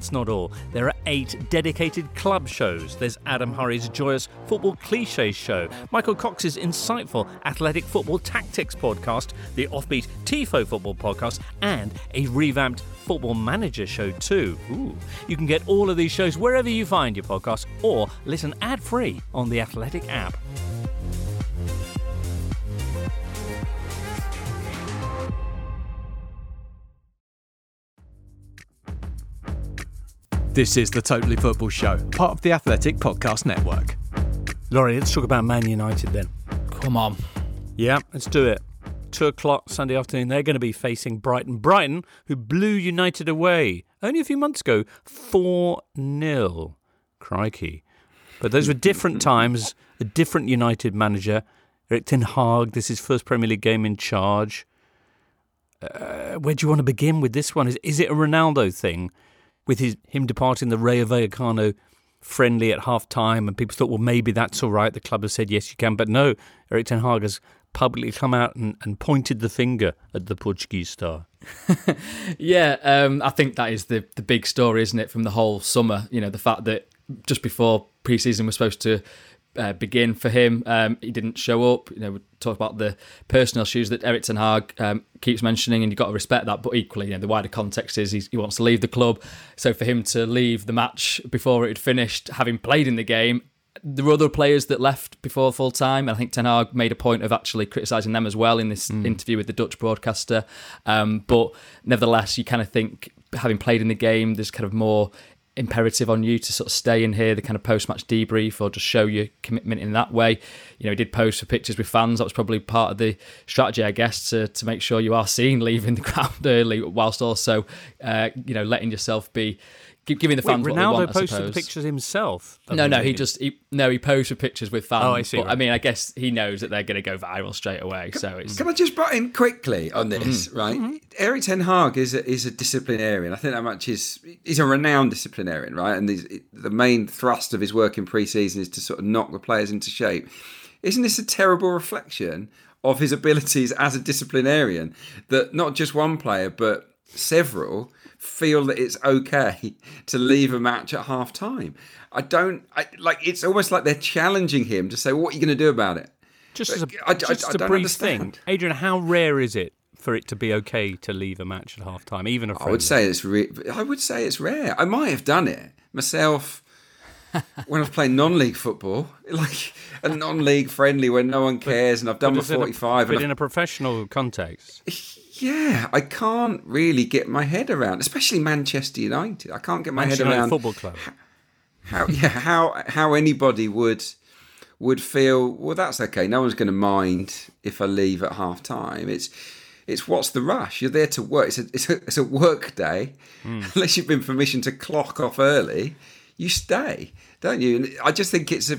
That's not all. There are eight dedicated club shows. There's Adam Hurrey's joyous football cliches show, Michael Cox's insightful athletic football tactics podcast, the offbeat TIFO football podcast, and a revamped football manager show too. Ooh. You can get all of these shows wherever you find your podcast or listen ad free on the Athletic app. This is the Totally Football Show, part of the Athletic Podcast Network. Laurie, let's talk about Man United then. Come on. Yeah, let's do it. Two o'clock Sunday afternoon, they're going to be facing Brighton. Brighton, who blew United away only a few months ago, 4 0. Crikey. But those were different times, a different United manager. Erik Ten Hag, this is his first Premier League game in charge. Uh, where do you want to begin with this one? Is, is it a Ronaldo thing? With his him departing the Rayo Vallecano friendly at half time, and people thought, well, maybe that's all right. The club has said, yes, you can. But no, Erik Ten Hag has publicly come out and, and pointed the finger at the Portuguese star. yeah, um, I think that is the, the big story, isn't it, from the whole summer? You know, the fact that just before preseason was supposed to uh, begin for him. Um, he didn't show up. You know, we talk about the personal issues that Erik Ten Hag um, keeps mentioning, and you've got to respect that. But equally, you know, the wider context is he wants to leave the club. So for him to leave the match before it had finished, having played in the game, there were other players that left before full time. And I think Ten Hag made a point of actually criticising them as well in this mm. interview with the Dutch broadcaster. Um, but nevertheless, you kind of think having played in the game, there's kind of more imperative on you to sort of stay in here, the kind of post match debrief, or just show your commitment in that way. You know, he did post for pictures with fans. That was probably part of the strategy, I guess, to, to make sure you are seen leaving the ground early, whilst also, uh, you know, letting yourself be giving the fans Wait, what Ronaldo they want. posted the pictures himself. No, no, he just he, no, he posted pictures with fans. Oh, I see. But, right. I mean, I guess he knows that they're going to go viral straight away. So it's. Can I just butt in quickly on this? Mm-hmm. Right, mm-hmm. Erik Ten Hag is a, is a disciplinarian. I think that much is he's a renowned disciplinarian, right? And the main thrust of his work in pre-season is to sort of knock the players into shape. Isn't this a terrible reflection of his abilities as a disciplinarian? That not just one player, but several feel that it's okay to leave a match at half time. I don't I, like. It's almost like they're challenging him to say, well, "What are you going to do about it?" Just as a, I, just I, a brief understand. thing, Adrian. How rare is it for it to be okay to leave a match at half time, even a friendly? I would say it's re- I would say it's rare. I might have done it myself when I was playing non-league football, like a non-league friendly where no one cares, and I've done my forty-five. but in a professional context, yeah, I can't really get my head around, especially Manchester United. I can't get my Manchester head around football club. How, yeah, how how anybody would would feel. Well, that's okay. No one's going to mind if I leave at half time. It's it's what's the rush? You're there to work. It's a it's a, it's a work day. Mm. Unless you've been permission to clock off early, you stay, don't you? And I just think it's a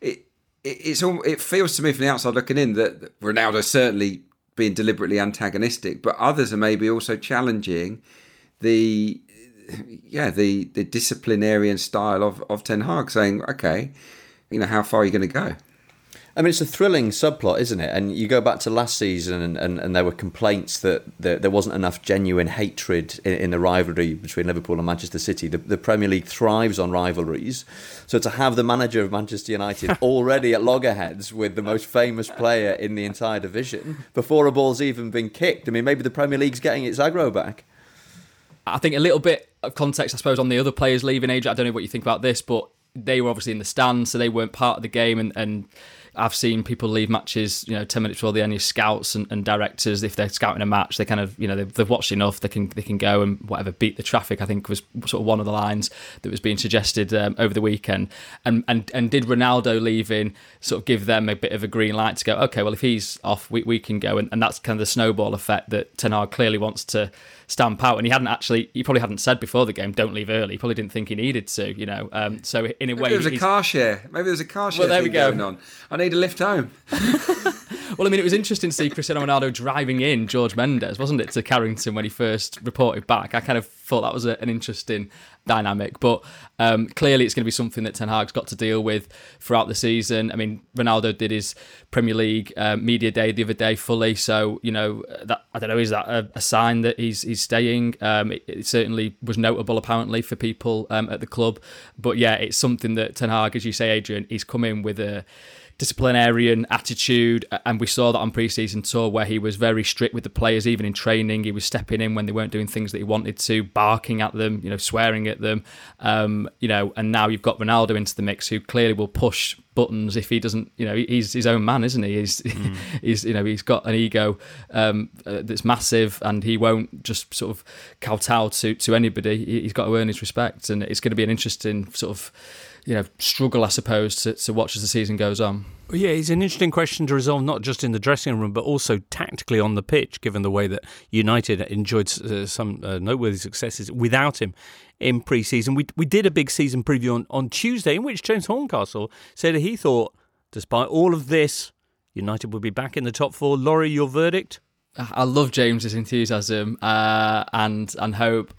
it, it it's all, it feels to me from the outside looking in that Ronaldo certainly being deliberately antagonistic, but others are maybe also challenging the yeah the the disciplinarian style of of Ten Hag, saying, okay, you know, how far are you going to go? I mean, it's a thrilling subplot, isn't it? And you go back to last season, and, and, and there were complaints that there, there wasn't enough genuine hatred in, in, the rivalry between Liverpool and Manchester City. The, the, Premier League thrives on rivalries. So to have the manager of Manchester United already at loggerheads with the most famous player in the entire division before a ball's even been kicked, I mean, maybe the Premier League's getting its aggro back. I think a little bit of context, I suppose, on the other players leaving age. I don't know what you think about this, but they were obviously in the stands, so they weren't part of the game, and, and I've seen people leave matches, you know, ten minutes before the end. Scouts and, and, directors, if they're scouting a match, they kind of, you know, they've, they've, watched enough, they can they can go and whatever beat the traffic. I think was sort of one of the lines that was being suggested um, over the weekend. And and and did Ronaldo leaving sort of give them a bit of a green light to go? Okay, well if he's off, we, we can go, and, and that's kind of the snowball effect that Ten Hag clearly wants to stamp out. And he hadn't actually, he probably hadn't said before the game, "Don't leave early." He probably didn't think he needed to, you know. Um, so in a Maybe way, there was a car share. Maybe there was a car share. Well, there we go. Going on. I need a lift home. well, I mean, it was interesting to see Cristiano Ronaldo driving in Jorge Mendes, wasn't it, to Carrington when he first reported back? I kind of thought that was a, an interesting dynamic. But um, clearly, it's going to be something that Ten Hag's got to deal with throughout the season. I mean, Ronaldo did his Premier League uh, media day the other day fully, so you know that I don't know is that a, a sign that he's he's staying? Um, it, it, certainly was notable apparently for people um, at the club, but yeah, it's something that Ten Hag, as you say, Adrian, he's come in with a disciplinarian attitude, and we saw that on pre-season tour where he was very strict with the players, even in training. He was stepping in when they weren't doing things that he wanted to, barking at them, you know, swearing at them, um, you know. And now you've got Ronaldo into the mix, who clearly will push buttons if he doesn't. You know, he's his own man, isn't he? He's, mm. he's you know, he's got an ego um, uh, that's massive, and he won't just sort of kowtow to to anybody. He's got to earn his respect, and it's going to be an interesting sort of you know struggle, I suppose, to, to watch as the season goes on. Yeah, it's an interesting question to resolve, not just in the dressing room, but also tactically on the pitch, given the way that United enjoyed uh, some uh, noteworthy successes without him in pre season. We, we did a big season preview on, on Tuesday in which James Horncastle said that he thought, despite all of this, United would be back in the top four. Laurie, your verdict? I love James's enthusiasm uh, and and hope.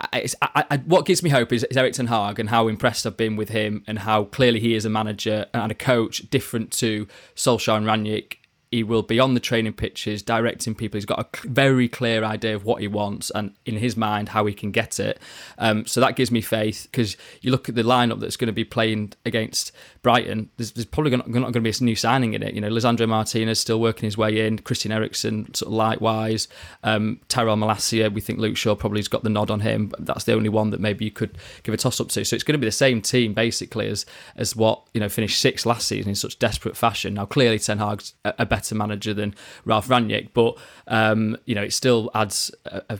I, I, what gives me hope is, is Erik Ten Hag and how impressed I've been with him and how clearly he is a manager and a coach different to Solskjaer and Rangnick he will be on the training pitches directing people. He's got a very clear idea of what he wants and in his mind how he can get it. Um, so that gives me faith because you look at the lineup that's going to be playing against Brighton. There's, there's probably not, not, going to be a new signing in it. You know, Lisandro Martinez still working his way in. Christian Eriksen sort of likewise. Um, Tyrell Malacia, we think Luke Shaw probably has got the nod on him. But that's the only one that maybe you could give a toss up to. So it's going to be the same team basically as as what you know finished sixth last season in such desperate fashion. Now clearly Ten Hag's a, a better manager than Ralph Rangnick, but um, you know it still adds a, a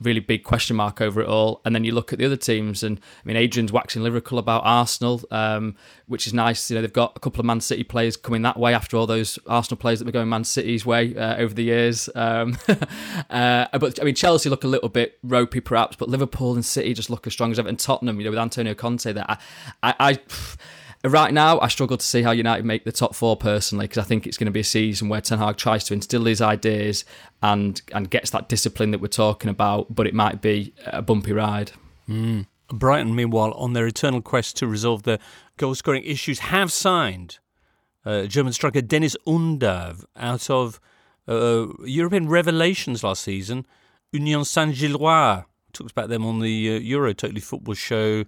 really big question mark over it all. And then you look at the other teams, and I mean, Adrian's waxing lyrical about Arsenal, um, which is nice. You know, they've got a couple of Man City players coming that way after all those Arsenal players that were going Man City's way uh, over the years. Um, uh, but I mean, Chelsea look a little bit ropey perhaps, but Liverpool and City just look as strong as ever. And Tottenham, you know, with Antonio Conte there, I, I, I Right now, I struggle to see how United make the top four personally because I think it's going to be a season where Ten Hag tries to instill his ideas and and gets that discipline that we're talking about, but it might be a bumpy ride. Mm. Brighton, meanwhile, on their eternal quest to resolve their goal scoring issues, have signed uh, German striker Deniz Undav out of uh, European revelations last season, Union Saint Gilloise. Talks about them on the uh, Euro Totally Football show.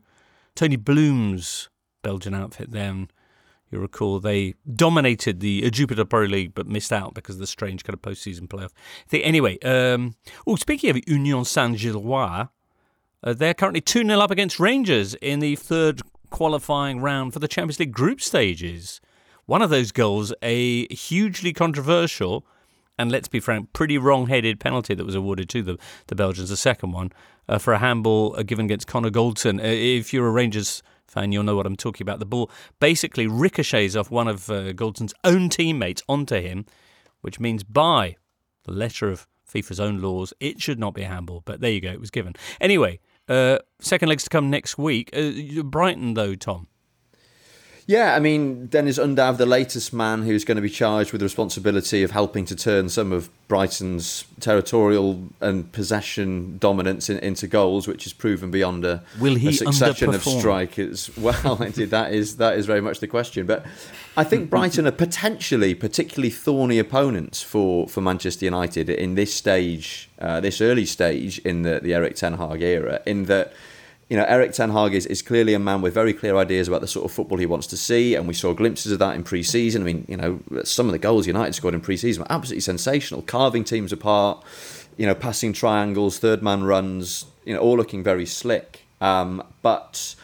Tony Bloom's Belgian outfit then. You recall they dominated the Jupiler Pro League but missed out because of the strange kind of postseason playoff. Anyway, um, oh, speaking of Union Saint Gilloise, uh, they're currently 2 0 up against Rangers in the third qualifying round for the Champions League group stages. One of those goals, a hugely controversial and let's be frank, pretty wrong headed penalty that was awarded to the, the Belgians, the second one, uh, for a handball uh, given against Connor Goldson. Uh, if you're a Rangers fan, you'll know what I'm talking about. The ball basically ricochets off one of uh, Goldson's own teammates onto him, which means by the letter of FIFA's own laws, it should not be a handball. But there you go, it was given. Anyway, uh, second legs to come next week. Uh, Brighton, though, Tom. Yeah, I mean, Deniz Undav, the latest man who's going to be charged with the responsibility of helping to turn some of Brighton's territorial and possession dominance in, into goals, which is proven beyond a, Will he a succession of strikers. Well, indeed, that is that is very much the question. But I think Brighton are potentially particularly thorny opponents for, for Manchester United in this stage, uh, this early stage in the, the Erik Ten Hag era, in that you know, Erik Ten Hag is, is clearly a man with very clear ideas about the sort of football he wants to see, and we saw glimpses of that in pre-season. I mean, you know, some of the goals United scored in pre-season were absolutely sensational, carving teams apart, you know, passing triangles, third man runs, you know, all looking very slick. Um, but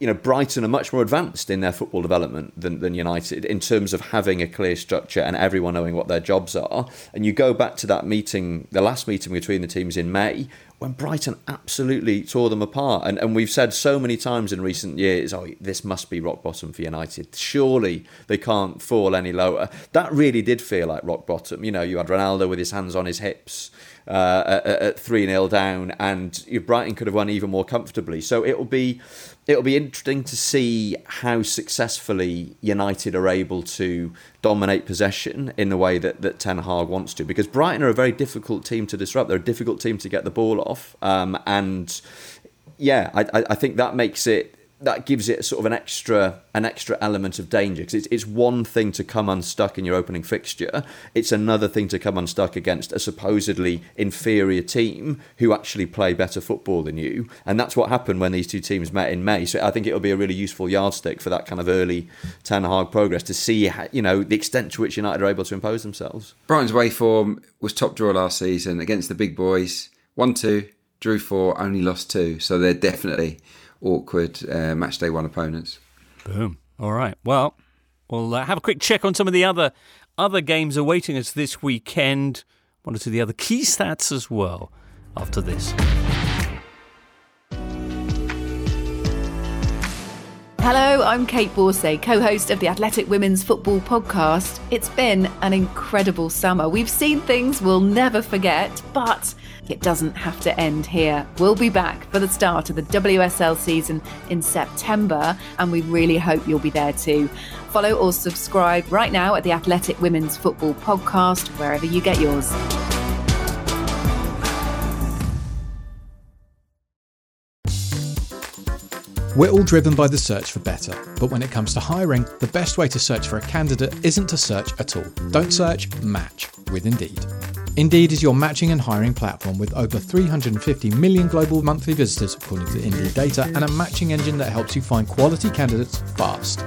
you know, Brighton are much more advanced in their football development than, than United in terms of having a clear structure and everyone knowing what their jobs are. And you go back to that meeting, the last meeting between the teams in May, when Brighton absolutely tore them apart. And, and we've said so many times in recent years, oh, this must be rock bottom for United. Surely they can't fall any lower. That really did feel like rock bottom. You know, you had Ronaldo with his hands on his hips uh, at 3 0 down, and Brighton could have won even more comfortably. So it'll be. It'll be interesting to see how successfully United are able to dominate possession in the way that, that Ten Hag wants to, because Brighton are a very difficult team to disrupt. They're a difficult team to get the ball off, um, and yeah, I, I think that makes it that gives it sort of an extra an extra element of danger because it's, it's one thing to come unstuck in your opening fixture it's another thing to come unstuck against a supposedly inferior team who actually play better football than you and that's what happened when these two teams met in May so I think it'll be a really useful yardstick for that kind of early Ten Hag progress to see how, you know the extent to which United are able to impose themselves Brighton's way form was top draw last season against the big boys. 1 2, drew 4, only lost 2. So they're definitely awkward uh, match day one opponents. Boom. All right. Well, we'll uh, have a quick check on some of the other other games awaiting us this weekend. One or two of the other key stats as well after this. Hello, I'm Kate Borsay, co host of the Athletic Women's Football Podcast. It's been an incredible summer. We've seen things we'll never forget, but it doesn't have to end here. We'll be back for the start of the WSL season in September, and we really hope you'll be there too. Follow or subscribe right now at the Athletic Women's Football Podcast, wherever you get yours. We're all driven by the search for better, but when it comes to hiring, the best way to search for a candidate isn't to search at all. Don't search, match with Indeed. Indeed is your matching and hiring platform with over 350 million global monthly visitors, according to Indeed data, and a matching engine that helps you find quality candidates fast.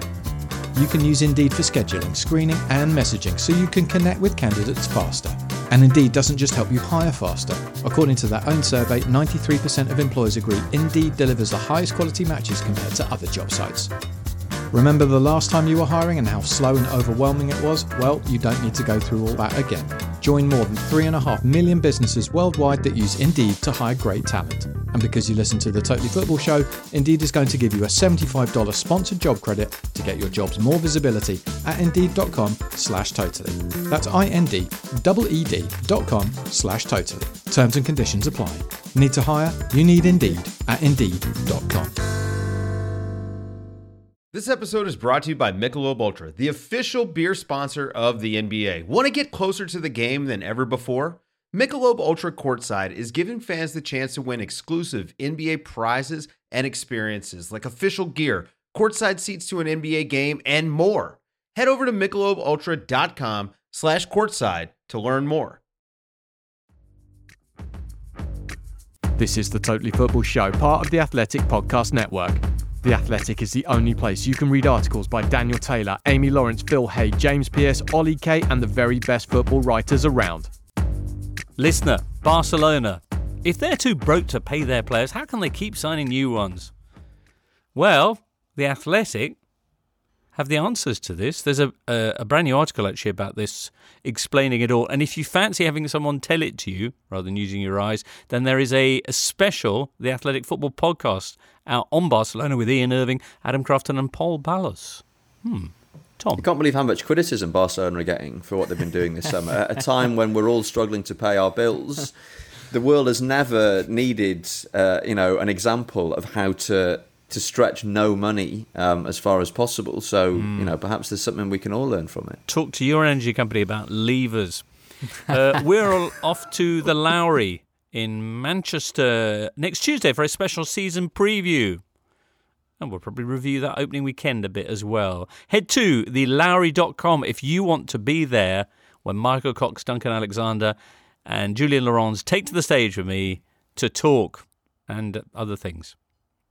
You can use Indeed for scheduling, screening, and messaging so you can connect with candidates faster. And Indeed doesn't just help you hire faster. According to their own survey, 93% of employers agree Indeed delivers the highest quality matches compared to other job sites. Remember the last time you were hiring and how slow and overwhelming it was? Well, you don't need to go through all that again. Join more than 3.5 million businesses worldwide that use Indeed to hire great talent. And because you listen to the Totally Football Show, Indeed is going to give you a $75 sponsored job credit to get your jobs more visibility at indeed.com slash totally. That's I-N-D-E-E-D dot com slash totally. Terms and conditions apply. Need to hire? You need Indeed at indeed.com. This episode is brought to you by Michelob Ultra, the official beer sponsor of the NBA. Want to get closer to the game than ever before? Michelob Ultra Courtside is giving fans the chance to win exclusive NBA prizes and experiences like official gear, courtside seats to an NBA game, and more. Head over to michelobultra.com slash courtside to learn more. This is the Totally Football Show, part of the Athletic Podcast Network. The Athletic is the only place you can read articles by Daniel Taylor, Amy Lawrence, Phil Hay, James Pearce, Ollie Kay, and the very best football writers around. Listener, Barcelona. If they're too broke to pay their players, how can they keep signing new ones? Well, The Athletic have the answers to this. There's a, a, a brand new article actually about this, explaining it all. And if you fancy having someone tell it to you rather than using your eyes, then there is a, a special The Athletic Football podcast out on Barcelona with Ian Irving, Adam Crafton, and Pol Ballús. Hmm. Tom. I can't believe how much criticism Barcelona are getting for what they've been doing this summer. At a time when we're all struggling to pay our bills, the world has never needed, uh, you know, an example of how to to stretch no money um, as far as possible. So you know, perhaps there's something we can all learn from it. Talk to your energy company about levers. Uh, we're all off to the Lowry in Manchester next Tuesday for a special season preview. And we'll probably review that opening weekend a bit as well. Head to thelowry.com if you want to be there when Michael Cox, Duncan Alexander, and Julien Laurens take to the stage with me to talk and other things.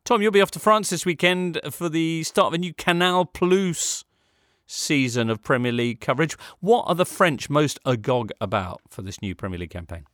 Tom, you'll be off to France this weekend for the start of a new Canal Plus season of Premier League coverage. What are the French most agog about for this new Premier League campaign?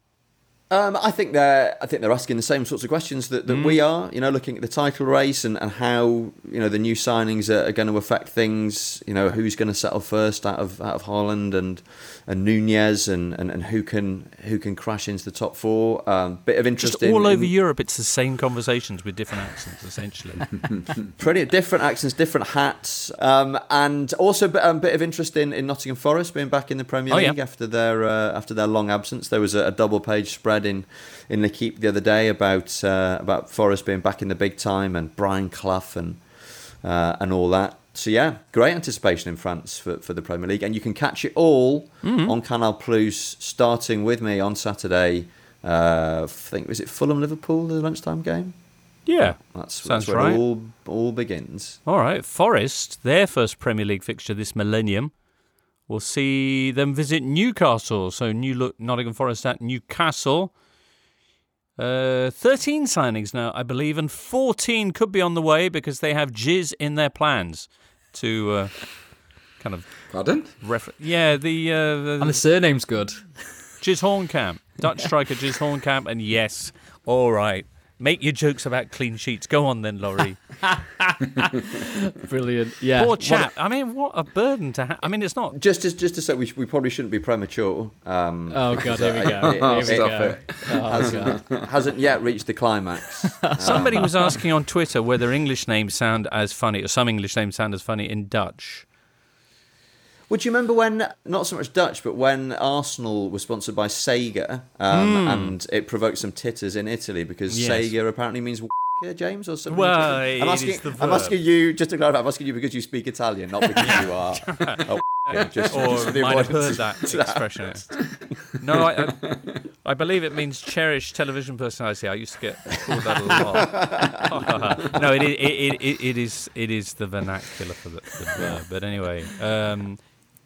Um, I think they're I think they're asking the same sorts of questions that, that Mm. we are. You know, looking at the title race and, and how you know the new signings are, are going to affect things. You know, who's going to settle first out of out of Haaland and and Nunez and, and, and who can who can crash into the top four. Um, bit of interest Just in, all over in Europe, it's the same conversations with different accents, essentially. pretty different accents, different hats, um, and also a bit, um, bit of interest in, in Nottingham Forest being back in the Premier Oh, yeah. League after their uh, after their long absence. There was a, a double page spread in in L'Équipe the other day about uh, about Forest being back in the big time and Brian Clough and uh, and all that. So yeah, great anticipation in France for, for the Premier League, and you can catch it all Mm-hmm. on Canal Plus, starting with me on Saturday. Uh, I think was it Fulham Liverpool the lunchtime game. yeah, That's, sounds that's where right. it all all begins. All right, Forest, their first Premier League fixture this millennium. We'll see them visit Newcastle. So New look Nottingham Forest at Newcastle. Uh, 13 signings now, I believe, and 14 could be on the way because they have Jizz in their plans to uh, kind of Pardon? refer. Yeah, the, uh, the And the surname's good. Jizz Hornkamp, Dutch striker Jizz Hornkamp, and yes, all right. Make your jokes about clean sheets. Go on then, Laurie. Brilliant. Yeah. Poor What chap. I mean, what a burden to have. I mean, it's not Just as just to say, we, we probably shouldn't be premature. Um, Oh god, here we go. Here we go. it. Oh god. hasn't yet reached the climax. Somebody was asking on Twitter whether English names sound as funny, or some English names sound as funny in Dutch. Would you remember when, not so much Dutch, but when Arsenal was sponsored by Sega, um, and it provoked some titters in Italy because. Yes. Sega apparently means w- James or something? Well, I'm asking, I'm asking you, just to clarify, I'm asking you because you speak Italian, not because you are. a w- just, Or just might have heard avoidance- that expression. No, I, I, I believe it means cherished television personality. I used to get called that a lot. no, it, it, it, it, it is it is the vernacular for the, the verb. But anyway, um,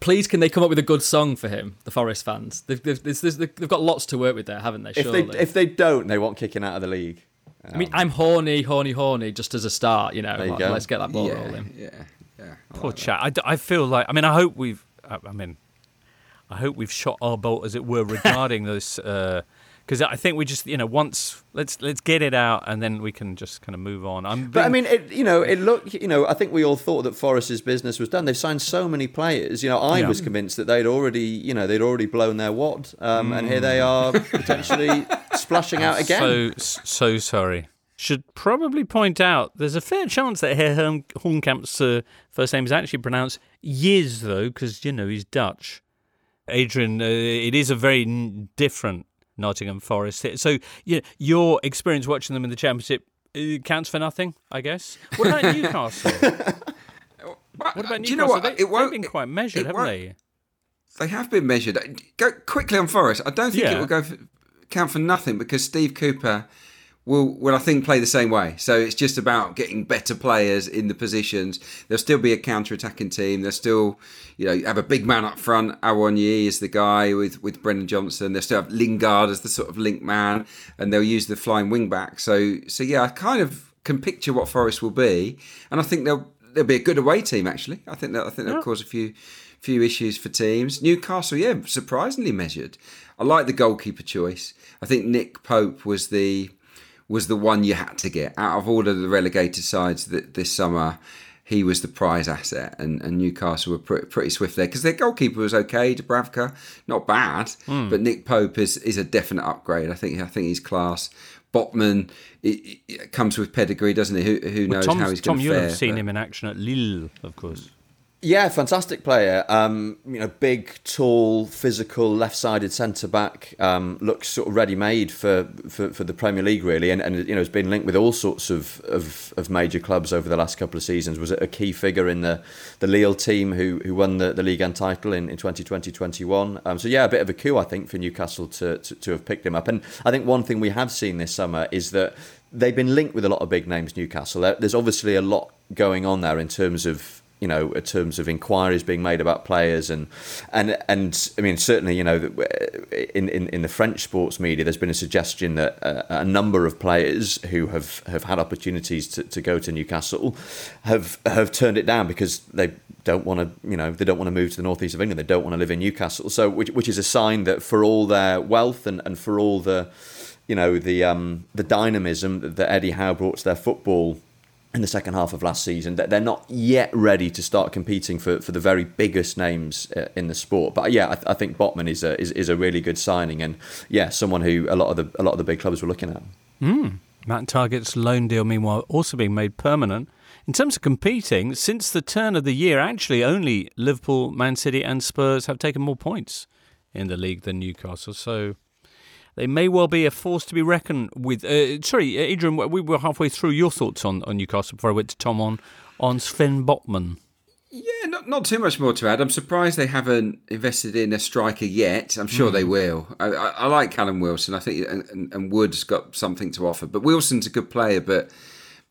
Please, can they come up with a good song for him, the Forest fans? They've, they've, there's- there's- they've got lots to work with there, haven't they? If they, if they don't, they want kicking out of the league. I mean, I'm horny, horny, horny, just as a start, you know. There you. Let's get that ball yeah, rolling. yeah, yeah. I poor like that. chap. I, d- I feel like I mean I hope we've I, I mean I hope we've shot our bolt as it were regarding this uh, because I think we just you know once let's let's get it out and then we can just kind of move on. I'm But I mean, it, you know, it looked, you know, I think we all thought that Forest's business was done. They've signed so many players. You know, I Yeah. was convinced that they'd already, you know, they'd already blown their wad, um, and here they are potentially splashing out again. So so sorry. Should probably point out there's a fair chance that Herr Horn- Hornkamp's uh, first name is actually pronounced Yiz though, because you know he's Dutch. Adrian, uh, it is a very n- different Nottingham Forest. So yeah, your experience watching them in the Championship uh, counts for nothing, I guess. What about Newcastle? what about Newcastle? Do you know what? They, It won't- been quite measured, haven't they? They have been measured. Go quickly on Forest. I don't think Yeah. it will go for, count for nothing because Steve Cooper will, will I think, play the same way. So it's just about getting better players in the positions. There'll still be a counter-attacking team. They'll still, you know, have a big man up front. Awoniyi is the guy with with Brennan Johnson. They'll still have Lingard as the sort of link man, and they'll use the flying wing back. So so yeah, I kind of can picture what Forest will be, and I think they'll they'll be a good away team. Actually, I think that I think they'll cause a few few issues for teams. Newcastle, yeah, surprisingly measured. I like the goalkeeper choice. I think Nick Pope was the was the one you had to get out of all of the relegated sides that this summer. He was the prize asset, and, and Newcastle were pretty, pretty swift there because their goalkeeper was okay, Dubravka, not bad, hmm. but Nick Pope is is a definite upgrade. I think I think he's class. Botman it, it comes with pedigree, doesn't he? Who, who knows Tom, how he's going to you'll fare? have seen but- him in action at Lille, of course. Yeah, fantastic player. Um, you know, big, tall, physical, left-sided centre back. Um, looks sort of ready-made for, for, for the Premier League, really, and, and you know has been linked with all sorts of, of, of major clubs over the last couple of seasons. Was a key figure in the the Lille team who who won the, the league and title in, in 2020-21. Um, so yeah, a bit of a coup, I think, for Newcastle to, to to have picked him up. And I think one thing we have seen this summer is that they've been linked with a lot of big names. Newcastle. There's obviously a lot going on there in terms of you know, in terms of inquiries being made about players and and and I mean certainly you know in in, in the French sports media there's been a suggestion that a, a number of players who have, have had opportunities to, to go to Newcastle have have turned it down because they don't want to you know they don't want to move to the northeast of England. They don't want to live in Newcastle. So which which is a sign that for all their wealth and, and for all the you know the um the dynamism that, that Eddie Howe brought to their football in the second half of last season that they're not yet ready to start competing for, for the very biggest names uh, in the sport. But yeah, I, th- I, think Botman is a is, is a really good signing, and yeah, someone who a lot of the a lot of the big clubs were looking at. Mm. Matt Targett's loan deal, meanwhile, also being made permanent. In terms of competing, since the turn of the year, actually only Liverpool, Man City, and Spurs have taken more points in the league than Newcastle. So they may well be a force to be reckoned with. Uh, sorry, Adrian, we were halfway through your thoughts on, on Newcastle before I went to Tom on, on Sven Botman. Yeah, not not too much more to add. I'm surprised they haven't invested in a striker yet. I'm sure mm. they will. I, I, I, like Callum Wilson. I think and, and Wood's got something to offer. But Wilson's a good player, but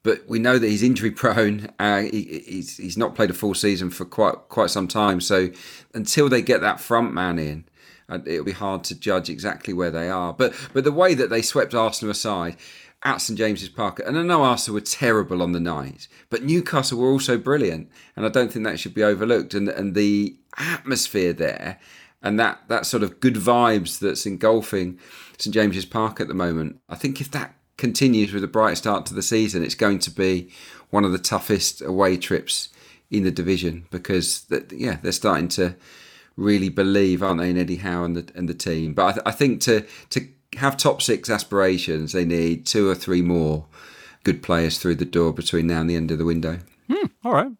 but we know that he's injury prone. Uh, he, he's he's not played a full season for quite quite some time. So until they get that front man in, it'll be hard to judge exactly where they are. But but the way that they swept Arsenal aside at St James's Park, and I know Arsenal were terrible on the night, but Newcastle were also brilliant, and I don't think that should be overlooked. And and the atmosphere there, and that that sort of good vibes that's engulfing St James's Park at the moment. I think if that continues with a bright start to the season, it's going to be one of the toughest away trips in the division because that yeah they're starting to really believe, aren't they, in Eddie Howe and the and the team. But I, th- I think to to have top six aspirations, they need two or three more good players through the door between now and the end of the window. Hmm, all right.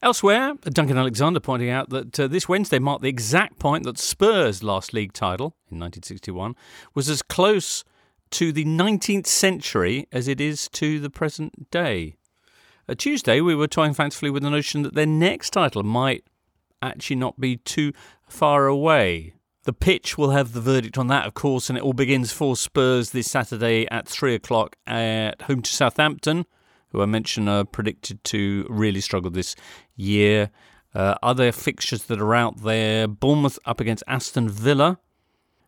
Elsewhere, Duncan Alexander pointing out that uh, this Wednesday marked the exact point that Spurs' last league title in 1961 was as close to the 19th century as it is to the present day. A Tuesday, we were toying fancifully with the notion that their next title might actually not be too far away. The pitch will have the verdict on that, of course, and it all begins for Spurs this Saturday at three o'clock at home to Southampton, who I mentioned are predicted to really struggle this year. Uh, other fixtures that are out there Bournemouth up against Aston Villa.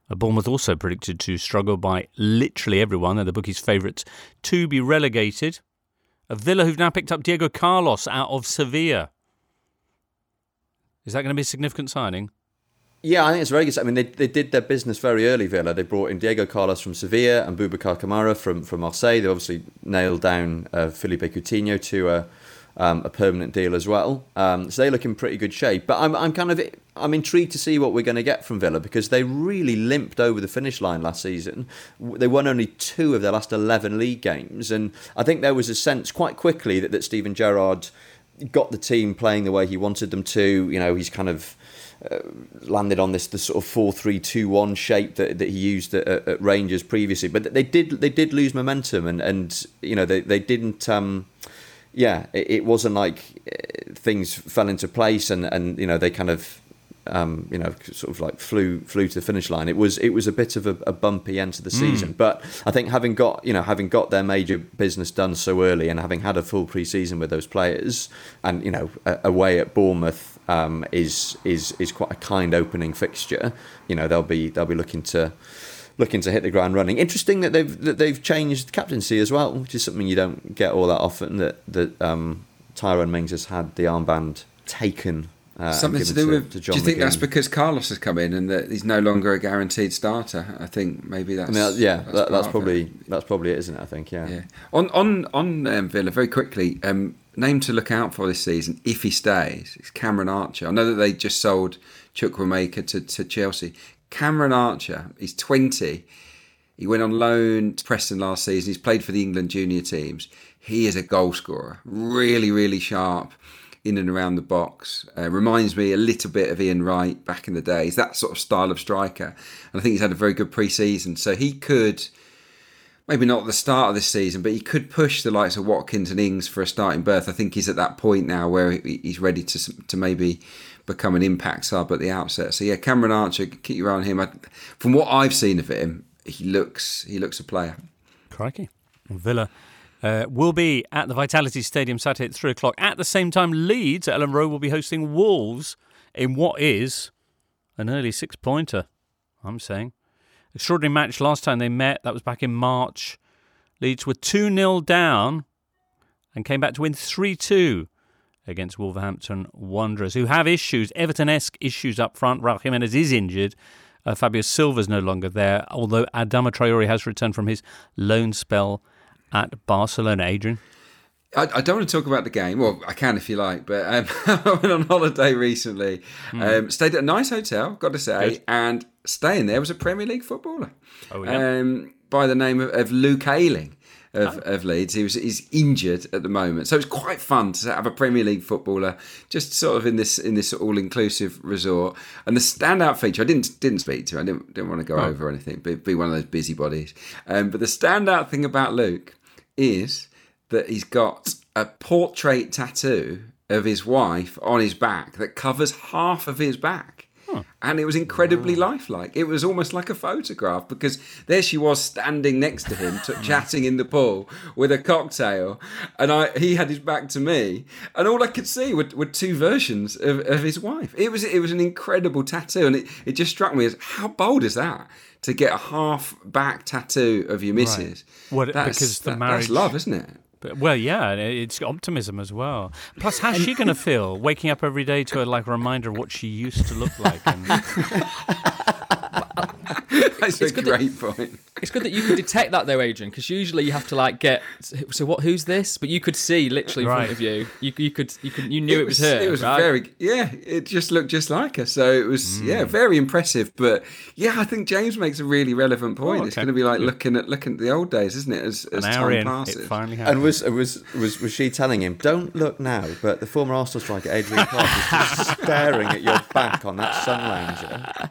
Uh, Bournemouth also predicted to struggle by literally everyone. They're the bookies' favourites to be relegated. A Villa who've now picked up Diego Carlos out of Sevilla. Is that going to be a significant signing? Yeah, I think it's very good. I mean, they, they did their business very early, Villa. They brought in Diego Carlos from Sevilla and Boubacar Kamara from, from Marseille. They obviously nailed down uh, Philippe Coutinho to a, um, a permanent deal as well. Um, so they look in pretty good shape. But I'm, I'm kind of I'm intrigued to see what we're going to get from Villa because they really limped over the finish line last season. They won only two of their last 11 league games. And I think there was a sense quite quickly that, that Steven Gerrard got the team playing the way he wanted them to. You know, he's kind of uh, landed on this the sort of four three two one shape that, that he used at, at, Rangers previously. But they did they did lose momentum, and, and you know they they didn't. Um, yeah, it, it wasn't like uh, things fell into place, and, and you know they kind of um, you know, sort of like flew flew to the finish line. It was it was a bit of a, a bumpy end to the season, mm. but I think having got you know having got their major business done so early and having had a full pre-season with those players, and you know away at Bournemouth um, is is is quite a kind opening fixture. You know they'll be they'll be looking to looking to hit the ground running. Interesting that they've that they've changed captaincy as well, which is something you don't get all that often. That that um, Tyrone Mings has had the armband taken uh, Something to do to, with. To do you think McGinn. that's because Carlos has come in and that he's no longer a guaranteed starter? I think maybe that's. I mean, yeah, that's, that, that's probably it. that's probably it, isn't it? I think, yeah. yeah. On on on um, Villa, very quickly, um, name to look out for this season if he stays. It's Cameron Archer. I know that they just sold Chukwuemeka to to Chelsea. Cameron Archer, he's twenty. He went on loan to Preston last season. He's played for the England junior teams. He is a goal scorer, really, really sharp in and around the box. Uh, reminds me a little bit of Ian Wright back in the days, that sort of style of striker. And I think he's had a very good pre season. So he could, maybe not at the start of this season, but he could push the likes of Watkins and Ings for a starting berth. I think he's at that point now where he's ready to, to maybe become an impact sub at the outset. So yeah, Cameron Archer, keep your eye on him. I, from what I've seen of him, he looks he looks a player. Crikey. Villa uh, will be at the Vitality Stadium Saturday at 3 o'clock. At the same time, Leeds at Elland Road will be hosting Wolves in what is an early six pointer, I'm saying. Extraordinary match last time they met. That was back in March. Leeds were 2 0 down and came back to win 3 2 against Wolverhampton Wanderers, who have issues, Everton esque issues up front. Raul Jimenez is injured. Uh, Fabio Silva's no longer there, although Adama Traore has returned from his loan spell at Barcelona. Adrian? I, I, don't want to talk about the game. Well, I can if you like, but um, I went on holiday recently. Mm. Um, stayed at a nice hotel, got to say, Good. and staying there was a Premier League footballer oh, yeah. um, by the name of, of Luke Ayling of, oh. of Leeds. He was he's injured at the moment, so it's quite fun to have a Premier League footballer just sort of in this in this all inclusive resort. And the standout feature, I didn't didn't speak to, I didn't didn't want to go oh. over anything, be, be one of those busybodies. Um, but the standout thing about Luke is that he's got a portrait tattoo of his wife on his back that covers half of his back. And it was incredibly wow. lifelike. It was almost like a photograph because there she was standing next to him, t- chatting in the pool with a cocktail, and I he had his back to me, and all I could see were, were two versions of, of his wife. It was it was an incredible tattoo, and it, it just struck me as how bold is that to get a half back tattoo of your missus? Right. What, that's, because the that, marriage that's love, isn't it? But, well, yeah, it's optimism as well. Plus, how's she going to feel waking up every day to a like a reminder of what she used to look like? And... That's it's a great that, point. It's good that you can detect that though, Adrian, because usually you have to like get. So what? Who's this? But you could see literally in right. front of you. You, you could you could you knew it, it was, her. It was right? very yeah. It just looked just like her. So it was mm. yeah very impressive. But yeah, I think James makes a really relevant point. Oh, okay. It's going to be like looking at looking at the old days, isn't it? As, as time in, passes. finally happened. And was was was was she telling him, "Don't look now," but the former Arsenal striker Adrian Clarke is just staring at your back on that Sunlanger.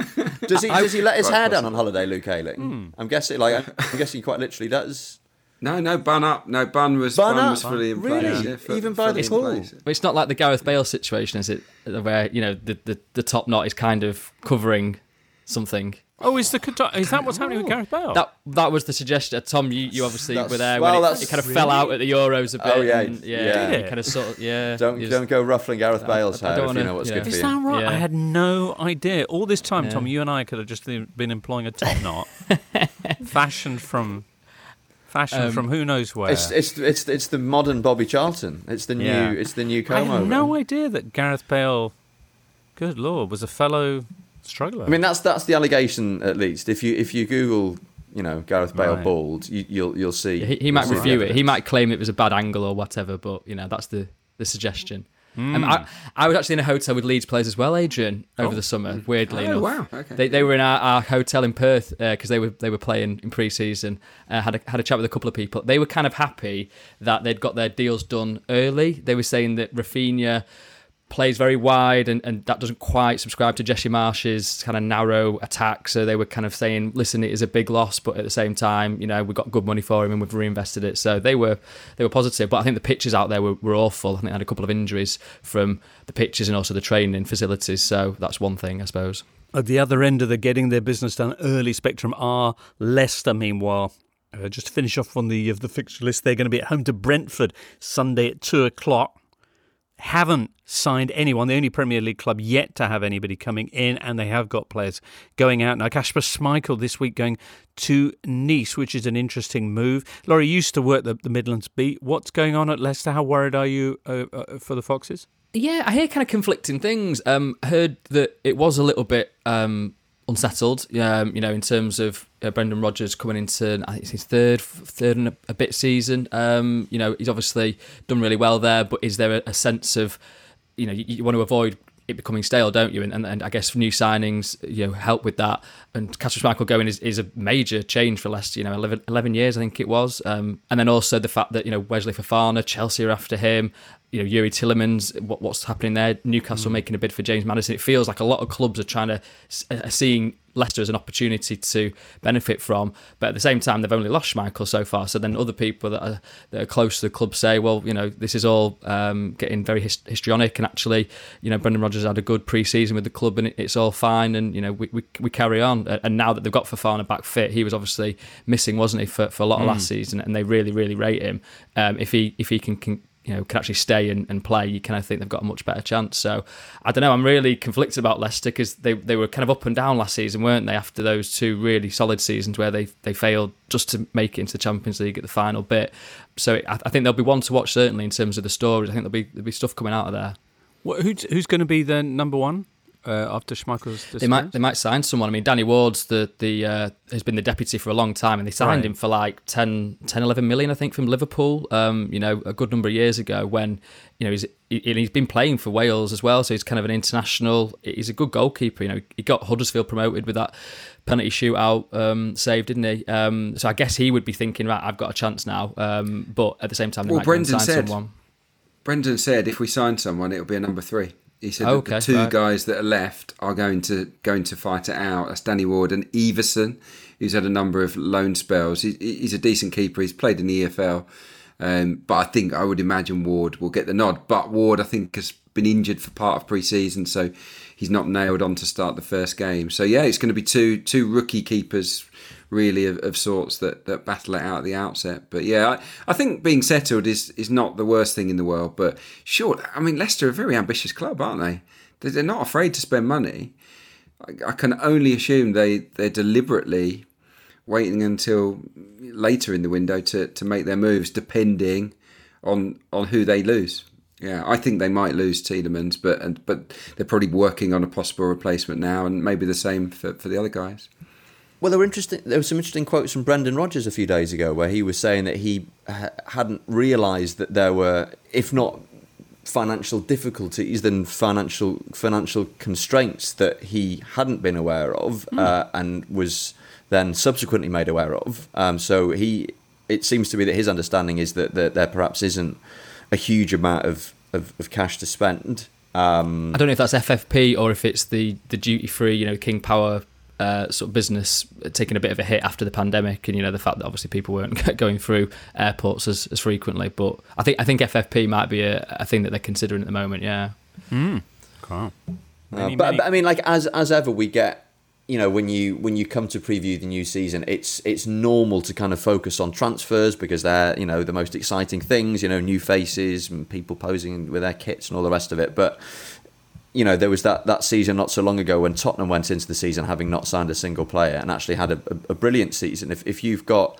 does he does he let his hair down on holiday, Luke Ayling? Mm. I'm guessing like I'm guessing he quite literally does. No, no bun up. No bun was bun, bun was fully in really? Yeah, for, Even by the pool. It's not like the Gareth Bale situation, is it? Where you know the, the, the top knot is kind of covering something. Oh, is the is that what's happening with Gareth Bale? That that was the suggestion. Tom, you, you obviously that's, were there well, when it, it, kind of really? fell out at the Euros a oh, bit. Oh yeah, and, yeah, yeah. kind of sort of yeah. Don't don't go ruffling Gareth Bale's hair if you know what's yeah. good is for you. Is that right? Yeah. I had no idea. All this time, Tom, you and I could have just been employing a top knot, fashioned from fashion um, from who knows where. It's, it's it's it's the modern Bobby Charlton. It's the new it's the new comb I had no idea that Gareth Bale, good lord, was a fellow struggler. I mean, that's that's the allegation at least. If you if you Google, you know, Gareth Bale right. bald, you, will you'll, you'll see. He, he might review it. He might claim it was a bad angle or whatever, but you know, that's the the suggestion. Mm. Um, I, I, was actually in a hotel with Leeds players as well, Adrian, over oh. the summer. Weirdly oh, enough, wow, okay. they, they were in our, our hotel in Perth because uh, they were they were playing in pre-season. Uh, had a, had a chat with a couple of people. They were kind of happy that they'd got their deals done early. They were saying that Raphinha plays very wide and, and that doesn't quite subscribe to Jesse Marsch's kind of narrow attack. So they were kind of saying, listen, it is a big loss, but at the same time, you know, we got good money for him and we've reinvested it. So they were they were positive. But I think the pitches out there were, were awful. I think they had a couple of injuries from the pitches and also the training facilities. So that's one thing, I suppose. At the other end of the getting their business done early spectrum are Leicester, meanwhile. Uh, just to finish off on the of the fixture list, they're going to be at home to Brentford Sunday at two o'clock haven't signed anyone, the only Premier League club yet to have anybody coming in, and they have got players going out now. Kasper Schmeichel this week going to Nice, which is an interesting move. Laurie used to work the, the Midlands beat. What's going on at Leicester? How worried are you uh, uh, for the Foxes? Yeah, I hear kind of conflicting things. Um, heard that it was a little bit um, unsettled. Um, you know, in terms of uh, Brendan Rodgers coming into I think it's his third, third and a, a bit season. Um, you know, he's obviously done really well there, but is there a, a sense of, you know, you, you, want to avoid it becoming stale, don't you? And, and, and I guess new signings, you know, help with that. And Kasper Schmeichel going is, is a major change for Leicester. You know, 11, 11 years I think it was. Um, and then also the fact that you know Wesley Fofana, Chelsea are after him. You know, Youri Tielemans, what, what's happening there? Newcastle mm. making a bid for James Maddison. It feels like a lot of clubs are trying to are seeing Leicester as an opportunity to benefit from. But at the same time, they've only lost Schmeichel so far. So then other people that are, that are close to the club say, well, you know, this is all um, getting very hist- histrionic. And actually, you know, Brendan Rodgers had a good pre-season with the club, and it, it's all fine. And you know, we, we, we carry on. And now that they've got Fofana back fit, he was obviously missing, wasn't he, for, for a lot of mm. last season? And they really, really rate him. Um, if he if he can, can you know can actually stay and, and play, you kind of think they've got a much better chance. So I don't know. I'm really conflicted about Leicester because they, they were kind of up and down last season, weren't they? After those two really solid seasons where they they failed just to make it into the Champions League at the final bit. So I, I think there'll be one to watch certainly in terms of the stories. I think there'll be there'll be stuff coming out of there. Who's who's going to be the number one? Uh, after Schmeichel's They might they might sign someone. I mean, Danny Ward's the the uh, has been the deputy for a long time, and they signed right. him for like 10, 10, 11 million, I think, from Liverpool. Um, you know, a good number of years ago when you know he's he, he's been playing for Wales as well, so he's kind of an international. He's a good goalkeeper. You know, he got Huddersfield promoted with that penalty shootout um, save, didn't he? Um, so I guess he would be thinking, right, I've got a chance now. Um, but at the same time, well, Brendan said. Someone. Brendan said if we sign someone, it'll be a number three. He said okay, that the two right. guys that are left are going to going to fight it out. That's Danny Ward and Iversen, who's had a number of loan spells. He, he's a decent keeper. He's played in the EFL, um, but I think I would imagine Ward will get the nod. But Ward, I think, has been injured for part of pre-season, so he's not nailed on to start the first game. So yeah, it's going to be two two rookie keepers really of, of, sorts that, that battle it out at the outset. But yeah, I, I, think being settled is is not the worst thing in the world. But sure, I mean Leicester are a very ambitious club, aren't they? They're not afraid to spend money. I, I can only assume they they're deliberately waiting until later in the window to, to make their moves, depending on on who they lose. Yeah, I think they might lose Tielemans, but and, but they're probably working on a possible replacement now, and maybe the same for, for the other guys. Well, there were interesting. There were some interesting quotes from Brendan Rodgers a few days ago, where he was saying that he ha- hadn't realised that there were, if not financial difficulties, then financial financial constraints that he hadn't been aware of, mm. uh, and was then subsequently made aware of. Um, so he, it seems to be that his understanding is that, that there perhaps isn't a huge amount of, of, of cash to spend. Um, I don't know if that's FFP or if it's the the duty free, you know, King Power uh, sort of business taking a bit of a hit after the pandemic, and you know the fact that obviously people weren't going through airports as, as frequently. But I think I think FFP might be a, a thing that they're considering at the moment. Yeah. Mm. Cool. Many, uh, but, but I mean, like as as ever, we get you know when you when you come to preview the new season it's it's normal to kind of focus on transfers because they're you know the most exciting things you know new faces and people posing with their kits and all the rest of it but you know, there was that, that season not so long ago when Tottenham went into the season having not signed a single player and actually had a, a, a brilliant season. If, if you've got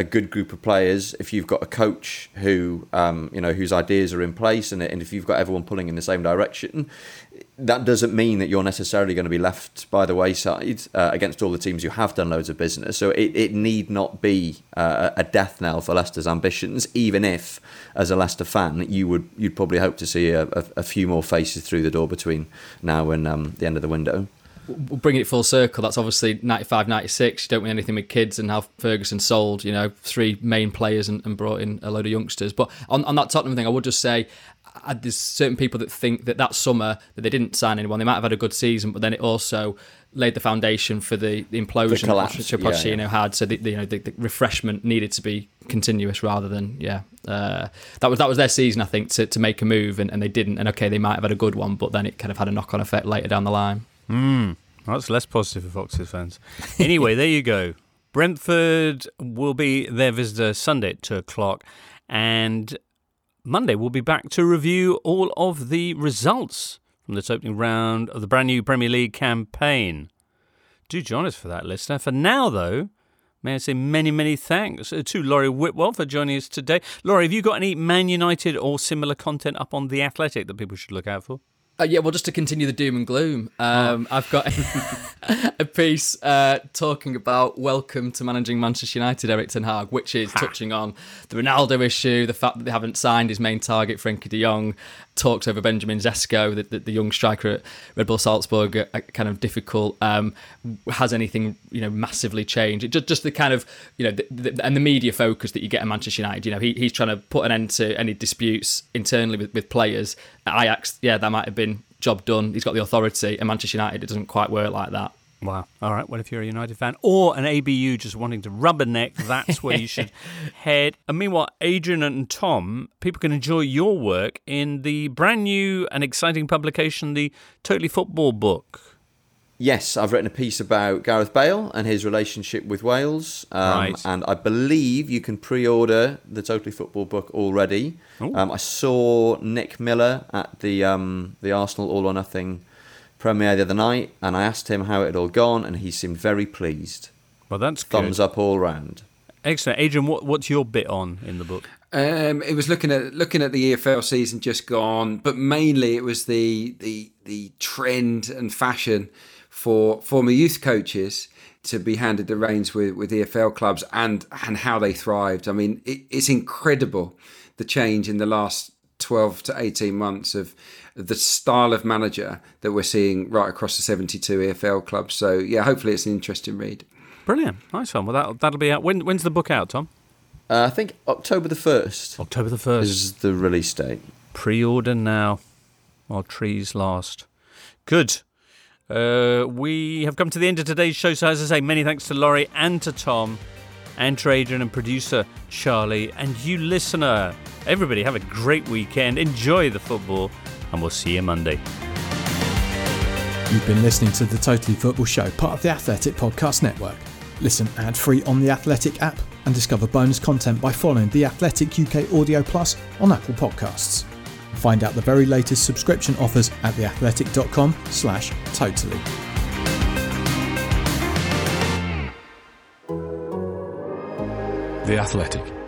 a good group of players, if you've got a coach who, um, you know, whose ideas are in place, and, and if you've got everyone pulling in the same direction, that doesn't mean that you're necessarily going to be left by the wayside uh, against all the teams who have done loads of business. So it, it need not be uh, a death knell for Leicester's ambitions, even if, as a Leicester fan, you would you'd probably hope to see a, a, a few more faces through the door between now and um, the end of the window bringing it full circle, that's obviously 95, 96. You don't win anything with kids, and how Ferguson sold, you know, three main players and, and, brought in a load of youngsters. But on, on that Tottenham thing, I would just say uh, there's certain people that think that that summer that they didn't sign anyone, they might have had a good season, but then it also laid the foundation for the, the implosion the that Pochettino yeah, yeah. had. So the, the you know the, the, refreshment needed to be continuous rather than yeah. Uh, that was that was their season, I think, to, to make a move, and, and they didn't. And okay, they might have had a good one, but then it kind of had a knock on effect later down the line. Mm, well, that's less positive for Foxes fans. Anyway, there you go. Brentford will be their visitor Sunday at two o'clock, and Monday we'll be back to review all of the results from this opening round of the brand new Premier League campaign. Do join us for that, listener. For now, though, may I say many, many thanks to Laurie Whitwell for joining us today. Laurie, have you got any Man United or similar content up on The Athletic that people should look out for? Uh, yeah, well, just to continue the doom and gloom, um, oh. I've got a piece uh, talking about welcome to managing Manchester United, Erik Ten Hag, which is touching on the Ronaldo issue, the fact that they haven't signed his main target, Frenkie de Jong, talks over Benjamin Sesko, the, the, the, young striker at Red Bull Salzburg, are, are kind of difficult. Um, has anything you know massively changed? It just just the kind of you know the, the, and the media focus that you get at Manchester United. You know, he, he's trying to put an end to any disputes internally with, with players. At Ajax, yeah, that might have been job done. He's got the authority. At Manchester United, it doesn't quite work like that. Wow. All right. Well, if you're a United fan or an ABU just wanting to rub a neck, that's where you should head. And meanwhile, Adrian and Tom, people can enjoy your work in the brand new and exciting publication, the Totally Football book. Yes, I've written a piece about Gareth Bale and his relationship with Wales. Um, right. And I believe you can pre order the Totally Football book already. Um, I saw Nick Miller at the, um, the Arsenal All or Nothing premiere the other night, and I asked him how it had all gone, and he seemed very pleased. Well, that's thumbs good. up all round. Excellent, Adrian. What, what's your bit on in the book? Um, it was looking at looking at the EFL season just gone, but mainly it was the the the trend and fashion for former youth coaches to be handed the reins with, with EFL clubs and and how they thrived. I mean, it, it's incredible the change in the last twelve to eighteen months of the style of manager that we're seeing right across the 72 EFL clubs. So, yeah, hopefully it's an interesting read. Brilliant. Nice one. Well, that'll, that'll be out. When, when's the book out, Tom? Uh, I think October the 1st. October the 1st. Is the release date. Pre order now while trees last. Good. Uh, we have come to the end of today's show. So, as I say, many thanks to Laurie and to Tom and to Adrian and producer Charlie and you, listener. Everybody, have a great weekend. Enjoy the football and we'll see you Monday. You've been listening to the Totally Football Show, part of the Athletic Podcast Network. Listen ad free on the Athletic app and discover bonus content by following the Athletic UK Audio Plus on Apple Podcasts. Find out the very latest subscription offers at theathletic.com slash totally. The Athletic.